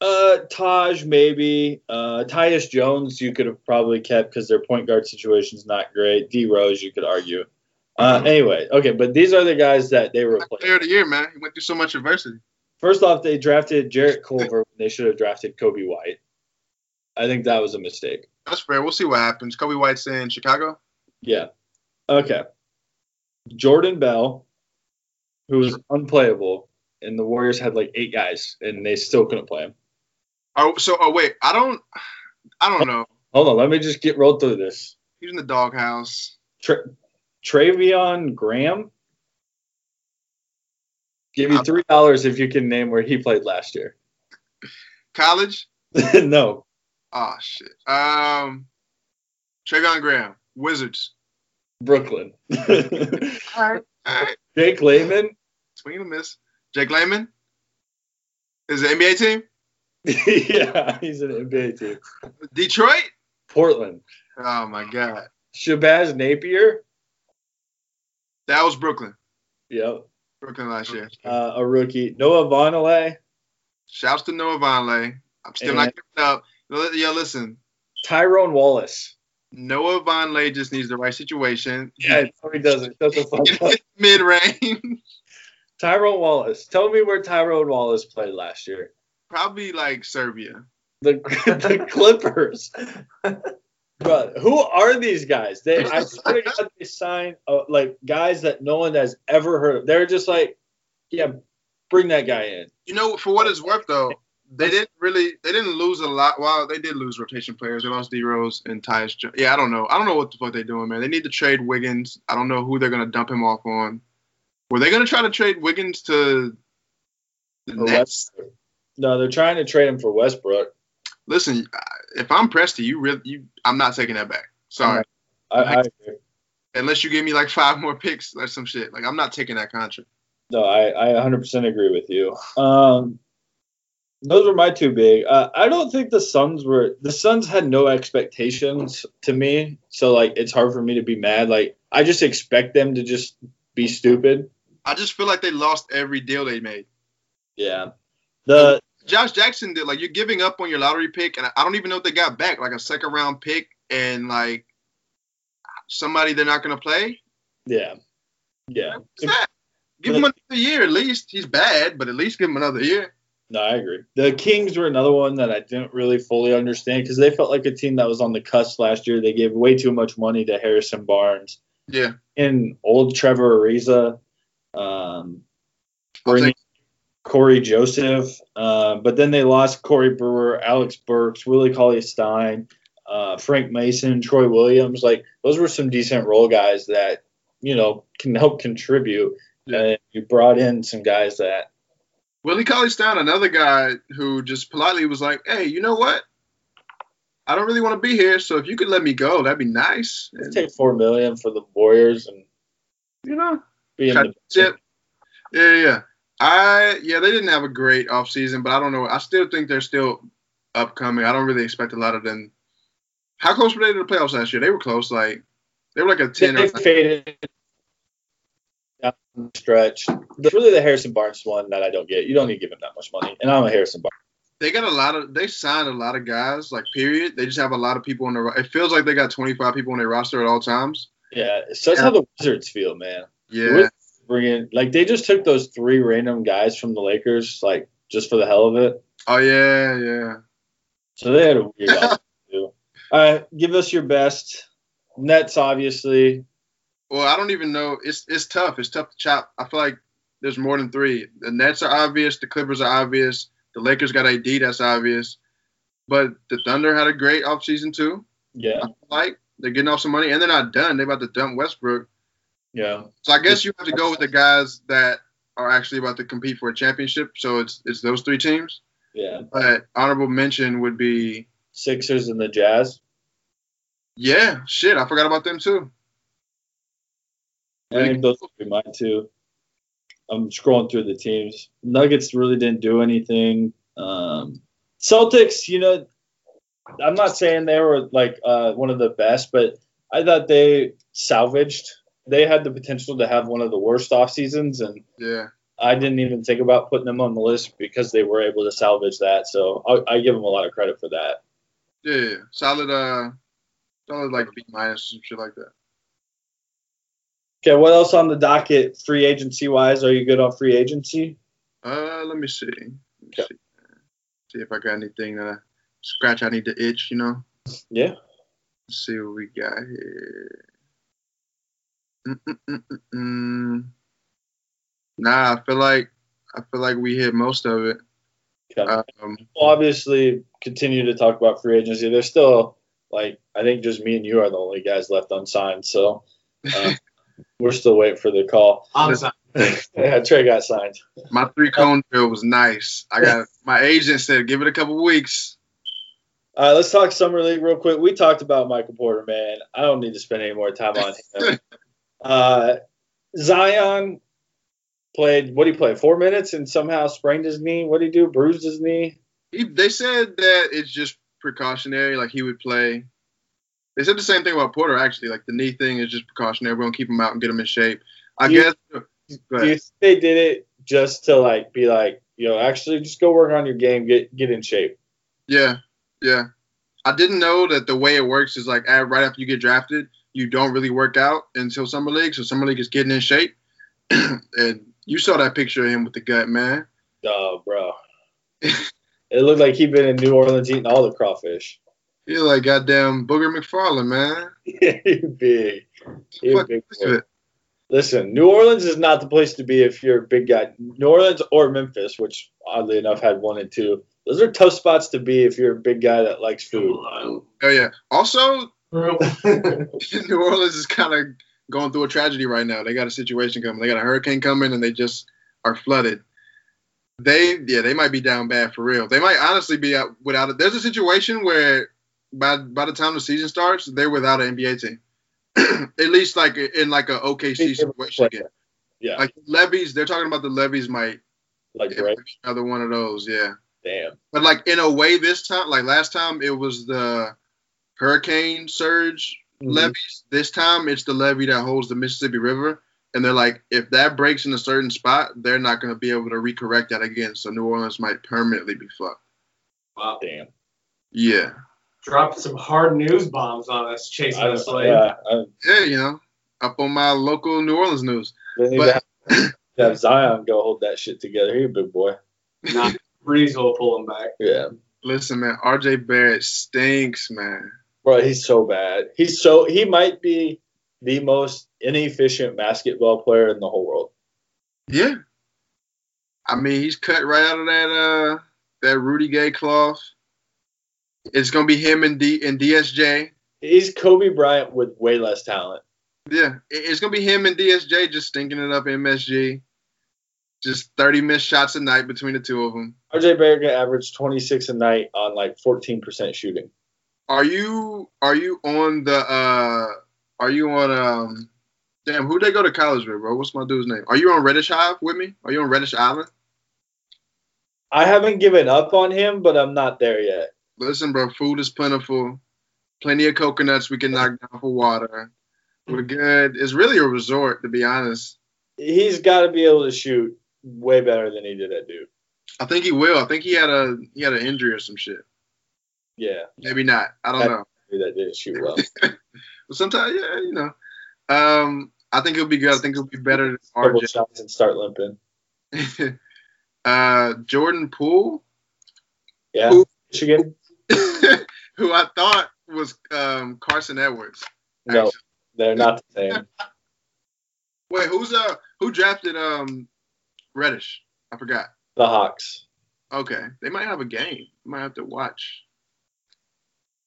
C: Uh, Taj maybe. Uh, Tyus Jones you could have probably kept because their point guard situation's not great. D Rose you could argue. Uh, anyway, okay, but these are the guys that they replaced.
B: Player of the year, man. He went through so much adversity.
C: First off, they drafted Jarrett Culver when they should have drafted Coby White. I think that was a mistake.
B: That's fair. We'll see what happens. Coby White's in Chicago.
C: Yeah. Okay. Jordan Bell, who was unplayable, and the Warriors had like eight guys, and they still couldn't play him.
B: Oh, so oh wait, I don't, I don't know.
C: Hold on, let me just get rolled through this.
B: He's in the doghouse.
C: Tra- Treveon Graham. Give you three dollars if you can name where he played last year.
B: College.
C: no,
B: Oh shit. Um, Treveon Graham, Wizards.
C: Brooklyn.
B: All right, all right.
C: Jake Layman.
B: Swing and a miss. Jake Layman. Is it NBA team?
C: yeah, he's an NBA team.
B: Detroit.
C: Portland.
B: Oh my god,
C: Shabazz Napier.
B: that was Brooklyn.
C: Yep.
B: Brooklyn last year.
C: Uh, a rookie. Noah Vonleh.
B: Shouts to Noah Vonleh. I'm still not giving up. Yo, listen.
C: Tyrone Wallace.
B: Noah Vonleh just needs the right situation.
C: Yeah, he doesn't. Shut the fuck up.
B: Mid range.
C: Tyrone Wallace. Tell me where Tyrone Wallace played last year.
B: Probably like Serbia.
C: The, the Clippers. But who are these guys? They I swear to God, they sign uh, like guys that no one has ever heard of. They're just like, yeah, bring that guy in.
B: You know, for what it's worth though, they didn't really they didn't lose a lot. Well, they did lose rotation players. They lost D Rose and Tyus. Jo- Yeah, I don't know. I don't know what the fuck they're doing, man. They need to trade Wiggins. I don't know who they're gonna dump him off on. Were they gonna try to trade Wiggins to the
C: Or
B: Nets?
C: No, they're trying to trade him for Westbrook.
B: Listen, if I'm Presti, you really, you, I'm not taking that back. Sorry,
C: I, I agree.
B: unless you give me like five more picks or some shit. Like I'm not taking that contract.
C: No, I, I 100% agree with you. Um, those were my two big. Uh, I don't think the Suns were. The Suns had no expectations to me, so like it's hard for me to be mad. Like I just expect them to just be stupid.
B: I just feel like they lost every deal they made.
C: Yeah. The
B: Josh Jackson did like you're giving up on your lottery pick, and I don't even know if they got back, like a second round pick and like somebody they're not gonna play.
C: yeah, yeah.
B: Give him another year at least. He's bad, but at least give him another year.
C: No, I agree. The Kings were another one that I didn't really fully understand because they felt like a team that was on the cusp last year. They gave way too much money to Harrison Barnes
B: Yeah,
C: and old Trevor Ariza, um, bringing Cory Joseph, uh, but then they lost Corey Brewer, Alec Burks, Willie Cauley Stein, uh, Frank Mason, Troy Williams. Like those were some decent role guys that you know can help contribute.
B: Yeah.
C: And you brought in some guys that
B: Willie Cauley Stein, another guy who just politely was like, "Hey, you know what? I don't really want to be here, so if you could let me go, that'd be nice." And,
C: take four million for the Warriors and
B: you know,
C: be in the
B: tip. Yeah, yeah. I yeah, they didn't have a great offseason, but I don't know. I still think they're still upcoming. I don't really expect a lot of them. How close were they to the playoffs last year? They were close. Like they were like a ten.
C: They
B: Or,
C: faded down the stretch. It's really the Harrison Barnes one that I don't get. You don't need to give him that much money, and I'm a Harrison Barnes.
B: they got a lot of. They signed a lot of guys. Like period. They just have a lot of people on the. ro- It feels like they got twenty five people on their roster at all times.
C: Yeah, so that's how the Wizards feel, man.
B: Yeah.
C: Bringing like they just took those three random guys from the Lakers, like just for the hell of it.
B: Oh yeah, yeah.
C: So they had a weird. All right, give us your best. Nets, obviously.
B: Well, I don't even know. It's it's tough. It's tough to chop. I feel like there's more than three. The Nets are obvious. The Clippers are obvious. The Lakers got AD. That's obvious. But the Thunder had a great offseason too.
C: Yeah,
B: like they're getting off some money, and they're not done. They're about to dump Westbrook.
C: yeah.
B: So I guess you have to go with the guys that are actually about to compete for a championship. So it's it's those three teams.
C: Yeah.
B: But honorable mention would be
C: Sixers and the Jazz.
B: yeah, shit. I forgot about them too.
C: I think those would be mine too. I'm scrolling through the teams. Nuggets really didn't do anything. Um, Celtics, you know, I'm not saying they were like uh, one of the best, but I thought they salvaged. They had the potential to have one of the worst off seasons, and
B: Yeah.
C: I didn't even think about putting them on the list because they were able to salvage that. So I, I give them a lot of credit for that.
B: Yeah, yeah. solid. Uh, solid like B minus some shit like that.
C: Okay, what else on the docket, free agency wise? Are you good on free agency?
B: Uh, let me see. Let me
C: Okay.
B: see. see if I got anything to scratch. I need to itch. You know.
C: Yeah.
B: Let's see what we got here. Mm-mm-mm-mm-mm. Nah, I feel like I feel like we hit most of it.
C: Okay.
B: Um,
C: We'll obviously continue to talk about free agency. There's still like I think just me and you are the only guys left unsigned, so uh, we're still waiting for the call.
A: I'm sorry.
C: yeah, Trey got signed.
B: my three cone drill was nice. I got my agent said give it a couple weeks.
C: All right, let's talk summer league real quick. We talked about Michael Porter, man. I don't need to spend any more time on him. uh, Zion played what did he play? four minutes and somehow sprained his knee. What did he do? Bruised his knee.
B: He, they said that it's just precautionary, like he would play. They said the same thing about Porter actually. Like the knee thing is just precautionary. We're gonna keep him out and get him in shape. I
C: You-
B: guess. Go
C: Do you think they did it just to like be like, you know, actually just go work on your game, get get in shape?
B: Yeah, yeah. I didn't know that the way it works is like right after you get drafted, you don't really work out until summer league. So summer league is getting in shape, and you saw that picture of him with the gut, man.
C: Oh, bro. it looked like he'd been in New Orleans eating all the crawfish.
B: You're like goddamn Booger McFarland, man.
C: he big. He big
B: this
C: boy.
B: shit.
C: Listen, New Orleans is not the place to be if you're a big guy. New Orleans or Memphis, which oddly enough had one and two. Those are tough spots to be if you're a big guy that likes food.
B: Oh yeah. Also, New Orleans is kind of going through a tragedy right now. They got a situation coming. They got a hurricane coming, and they just are flooded. They, yeah, they might be down bad for real. They might honestly be out without it. There's a situation where by by the time the season starts, they're without an NBA team. At least like in like a OKC situation again.
C: Yeah,
B: Like levees, they're talking about the levees might
C: like right.
B: another one of those. Yeah.
C: Damn.
B: But like in a way, this time, like last time, it was the hurricane surge
C: Mm-hmm.
B: levees. This time, it's the levee that holds the Mississippi River, and they're like, if that breaks in a certain spot, they're not going to be able to recorrect that again. So New Orleans might permanently be fucked.
A: Wow.
C: Damn.
B: Yeah,
A: Dropped some hard news bombs on us, chasing
C: I,
A: us late.
C: yeah, I,
B: yeah, you know, up on my local New Orleans news.
C: they need
B: But-
C: to have, have Zion go hold that shit together. He's a big boy.
A: Nah, Brees will pull him back.
C: Yeah.
B: Listen, man, R.J. Barrett stinks, man.
C: Bro, he's so bad. He's so he might be the most inefficient basketball player in the whole world.
B: Yeah, I mean, he's cut right out of that uh that Rudy Gay cloth. It's gonna be him and D and DSJ.
C: He's Kobe Bryant with way less talent.
B: Yeah, it's gonna be him and DSJ just stinking it up MSG. Just 30 missed shots a night between the two of them.
C: RJ Barrett averaged 26 a night on like 14% shooting.
B: Are you are you on the uh are you on um damn who they go to college with, bro? What's my dude's name? Are you on Reddish Hive with me? Are you on Reddish Island?
C: I haven't given up on him, but I'm not there yet.
B: Listen, bro, food is plentiful. Plenty of coconuts we can knock down for water. We're good. It's really a resort, to be honest.
C: He's got to be able to shoot way better than he did at Duke.
B: I think he will. I think he had a he had an injury or some shit.
C: Yeah,
B: Maybe not. I don't know.
C: that didn't shoot well.
B: But sometimes, yeah, you know. Um, I think it'll be good. I think it'll be better than
C: Couple
B: RJ.
C: shots and start limping.
B: uh, Jordan Poole,
C: Yeah.
B: Who-
C: Michigan?
B: who I thought was um, Carson Edwards.
C: No, they're not the same.
B: Wait, who's uh who drafted um Reddish? I forgot.
C: The Hawks.
B: Okay, they might have a game. Might have to watch.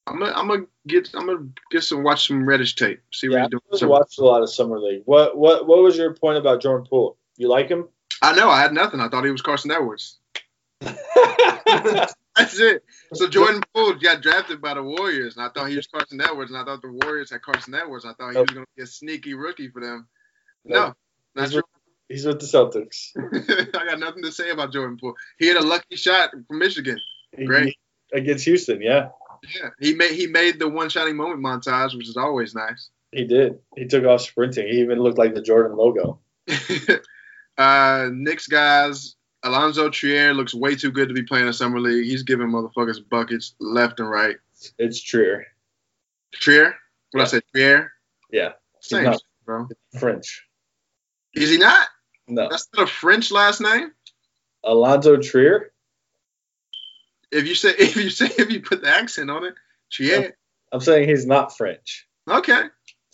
B: I'm gonna I'm gonna get I'm gonna get some watch some Reddish tape. See what
C: Yeah,
B: he's doing.
C: I watched a lot of summer league. What what what was your point about Jordan Poole? You like him?
B: I know I had nothing. I thought he was Carson Edwards. That's it. So Jordan Poole got drafted by the Warriors, and I thought he was Carson Edwards, and I thought the Warriors had Carson Edwards. I thought he was gonna be a sneaky rookie for them. No, not
C: He's
B: true.
C: with, he's with the Celtics.
B: I got nothing to say about Jordan Poole. He had a lucky shot from Michigan. Great.
C: He- against Houston, yeah.
B: Yeah, he made he made the one shining moment montage, which is always nice.
C: He did. He took off sprinting. He even looked like the Jordan logo.
B: uh, Knicks guys, Alonzo Trier looks way too good to be playing in summer league. He's giving motherfuckers buckets left and right.
C: It's Trier.
B: Trier, what I
C: Yeah.
B: said, Trier.
C: Yeah.
B: Same,
C: not.
B: bro.
C: French.
B: Is he not?
C: No.
B: That's not a French last name.
C: Alonzo Trier?
B: If you say if you say if you put the accent on it, Trier.
C: I'm saying he's not French.
B: Okay.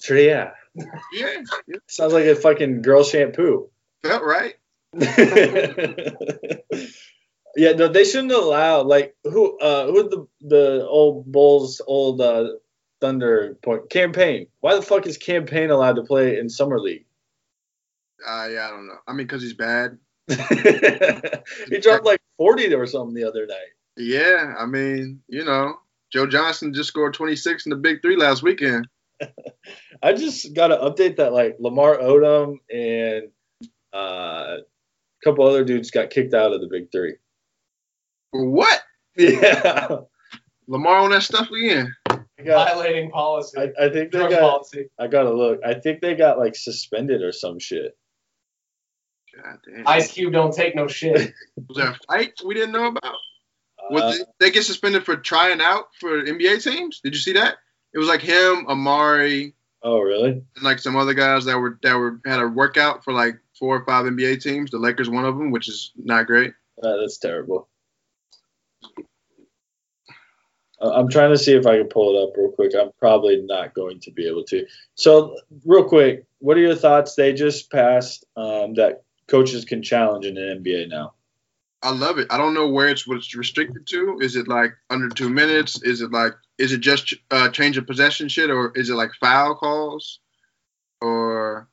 C: Trier.
B: Yeah, yeah,
C: Sounds like a fucking girl shampoo.
B: felt right.
C: yeah, no, they shouldn't allow like who uh who the the old Bulls old uh Thunder point Cam Payne. Why the fuck is Cam Payne allowed to play in summer league?
B: Uh, yeah, I don't know. I mean, cause he's bad.
C: he dropped like 40 or something the other night.
B: Yeah, I mean, you know, Joe Johnson just scored 26 in the Big Three last weekend.
C: I just got to update that like Lamar Odom and uh, a couple other dudes got kicked out of the big three.
B: What?
C: Yeah.
B: Lamar on that stuff again?
C: I, got,
A: Violating policy.
C: I, I think they
A: Drug
C: got.
A: policy.
C: I gotta look. I think they got like suspended or some shit.
B: God damn.
A: Ice Cube don't take no shit.
B: Was there a fight we didn't know about?
C: Uh,
B: they, they get suspended for trying out for NBA teams? Did you see that? It was like him, Amar'e,
C: oh really?
B: and like some other guys that were that were had a workout for like four or five NBA teams. The Lakers, one of them, which is not great.
C: Uh, that's terrible. I'm trying to see if I can pull it up real quick. I'm probably not going to be able to. So, real quick, what are your thoughts? They just passed um, that coaches can challenge in the NBA now.
B: I love it. I don't know where it's what it's restricted to. Is it like under two minutes? Is it like is it just uh, change of possession shit, or is it like foul calls? Or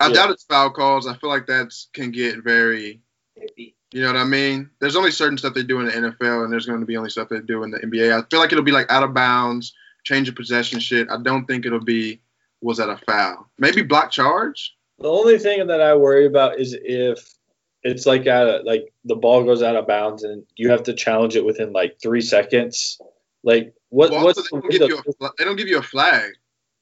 B: I
C: Yeah.
B: doubt it's foul calls. I feel like that can get very. You know what I mean? There's only certain stuff they do in the NFL, and there's going to be only stuff they do in the NBA. I feel like it'll be like out of bounds, change of possession shit. I don't think it'll be was that a foul? Maybe block charge.
C: The only thing that I worry about is if it's like out of, like the ball goes out of bounds and you have to challenge it within like three seconds. Like what?
B: Well,
C: what's
B: they, don't give you a, they don't give you a flag.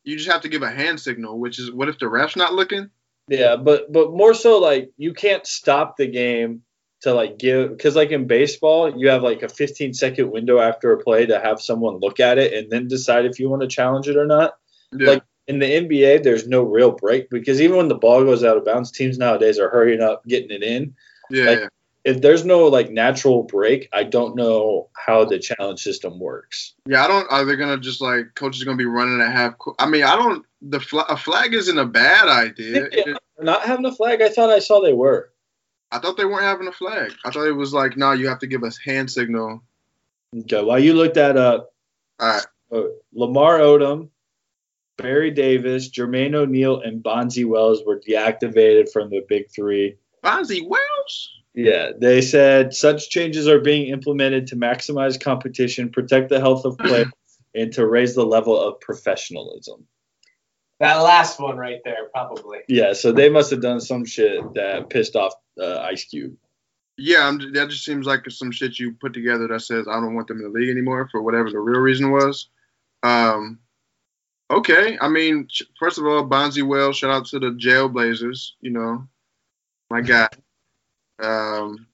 B: You just have to give a hand signal, which is what if the ref's not looking?
C: Yeah, but but more so like you can't stop the game to like give because like in baseball you have like a 15 second window after a play to have someone look at it and then decide if you want to challenge it or not.
B: Yeah.
C: Like in the NBA, there's no real break because even when the ball goes out of bounds, teams nowadays are hurrying up, getting it in.
B: yeah,
C: like-
B: yeah.
C: If there's no like natural break, I don't know how the challenge system works.
B: Yeah, I don't. Are they gonna just like coaches gonna be running at half? co- I mean, I don't. The fl- a flag isn't a bad idea.
C: Yeah. Not having a flag, I thought I saw they were.
B: I thought they weren't having a flag. I thought it was like, no, you have to give us hand signal.
C: Okay, while you look that up,
B: All right.
C: uh, Lamar Odom, Baron Davis, Jermaine O'Neal, and Bonzi Wells were deactivated from the Big Three.
B: Bonzi Wells.
C: Yeah, they said such changes are being implemented to maximize competition, protect the health of players, and to raise the level of professionalism.
A: That last one right there, probably.
C: Yeah, so they must have done some shit that pissed off uh, Ice Cube.
B: Yeah, I'm, that just seems like some shit you put together that says I don't want them in the league anymore for whatever the real reason was. Um, okay, I mean, first of all, Bonzi Wells, shout out to the Jailblazers. You know, my guy. Um,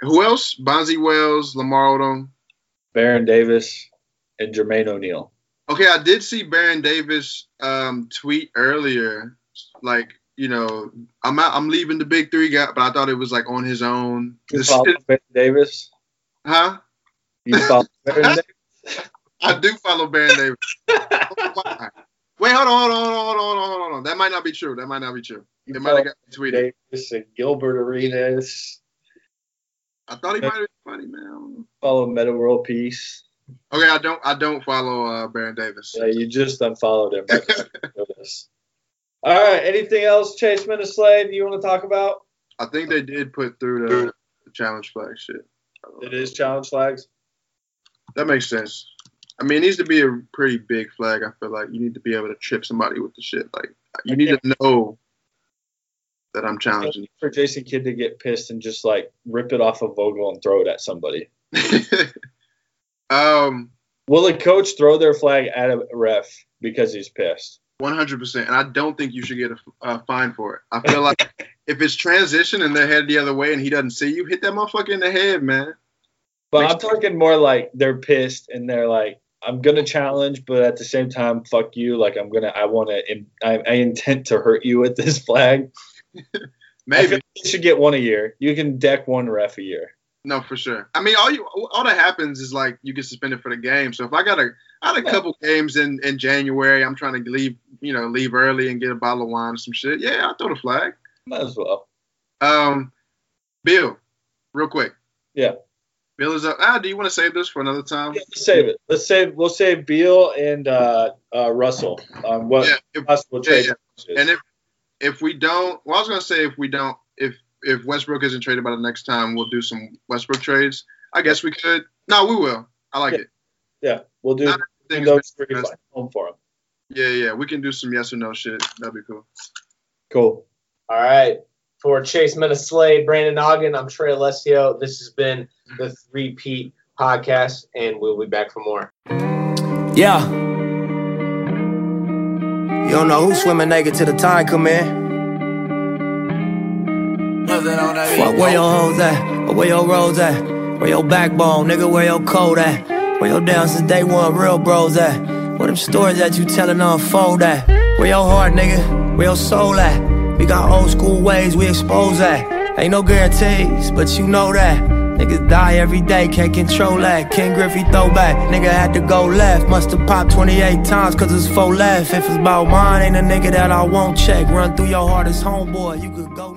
B: who else? Bonzi Wells, Lamar Odom.
C: Baron Davis and Jermaine O'Neal.
B: Okay, I did see Baron Davis um, tweet earlier, like you know, I'm out, I'm leaving the big three guy, but I thought it was like on his own.
C: You
B: This
C: follow Ben Davis?
B: huh?
C: You follow Baron Davis?
B: I do follow Baron Davis. Wait, hold on, hold on, hold on, hold on, hold on. That might not be true. That might not be true.
C: You
B: It might have got tweeted.
C: Davis and Gilbert Arenas.
B: I thought he might have been funny, man. I don't know.
C: Follow Metta World Peace.
B: Okay, I don't. I don't follow uh, Baron Davis.
C: Yeah, you just unfollowed him. All right. Anything else, Chase Minislade, you want to talk about?
B: I think they did put through the, the challenge flag shit.
C: It is challenge flags.
B: That makes sense. I mean, it needs to be a pretty big flag. I feel like you need to be able to trip somebody with the shit. Like you need to know that I'm challenging.
C: For Jason Kidd to get pissed and just like rip it off of Vogel and throw it at somebody.
B: um,
C: Will a coach throw their flag at a ref because he's pissed?
B: 100%. And I don't think you should get a uh, fine for it. I feel like if it's transition and they're headed the other way and he doesn't see you, hit that motherfucker in the head, man.
C: But
B: Makes
C: I'm talking more like they're pissed and they're like, I'm gonna challenge, but at the same time, fuck you. Like I'm gonna, I want to, I, I intend to hurt you with this flag.
B: Maybe.
C: you should get one a year. You can deck one ref a year.
B: No, for sure. I mean, all you all that happens is like you get suspended for the game. So if I got a I had a couple games in in January, I'm trying to leave, you know, leave early and get a bottle of wine or some shit. Yeah, I'll throw the flag.
C: Might as well.
B: Um, Beal, real quick.
C: Yeah.
B: Beal is up. Ah, do you want to save this for another time?
C: Yeah, let's save it. Let's save. We'll save Beal and uh, uh, Russell. Um, what
B: Yeah. If,
C: possible
B: yeah,
C: trade?
B: yeah. and if if we don't, well, I was gonna say if we don't, if if Westbrook isn't traded by the next time, we'll do some Westbrook trades. I guess we could. No, we will. I like it.
C: yeah, we'll do those three home for him.
B: Yeah, yeah, we can do some yes or no shit. That'd be cool.
C: Cool.
A: All right. For Chase Minislade, Brandon Ogden, I'm Trey Alessio. This has been the Three Pete podcast, and we'll be back for more.
D: Yeah. You don't know who's swimming naked till the tide come in. Fuck where your hoes at, or where your roads at, where your backbone, nigga, where your code at, where your down since day one real bros at, where them stories that you telling unfold at, where your heart, nigga, where your soul at. We got old school ways we expose that. Ain't no guarantees, but you know that. Niggas die every day, can't control that. Ken Griffey throwback, nigga had to go left. Musta popped 28 times, cause it's four left. If it's about mine, ain't a nigga that I won't check. Run through your hardest homeboy, you could go.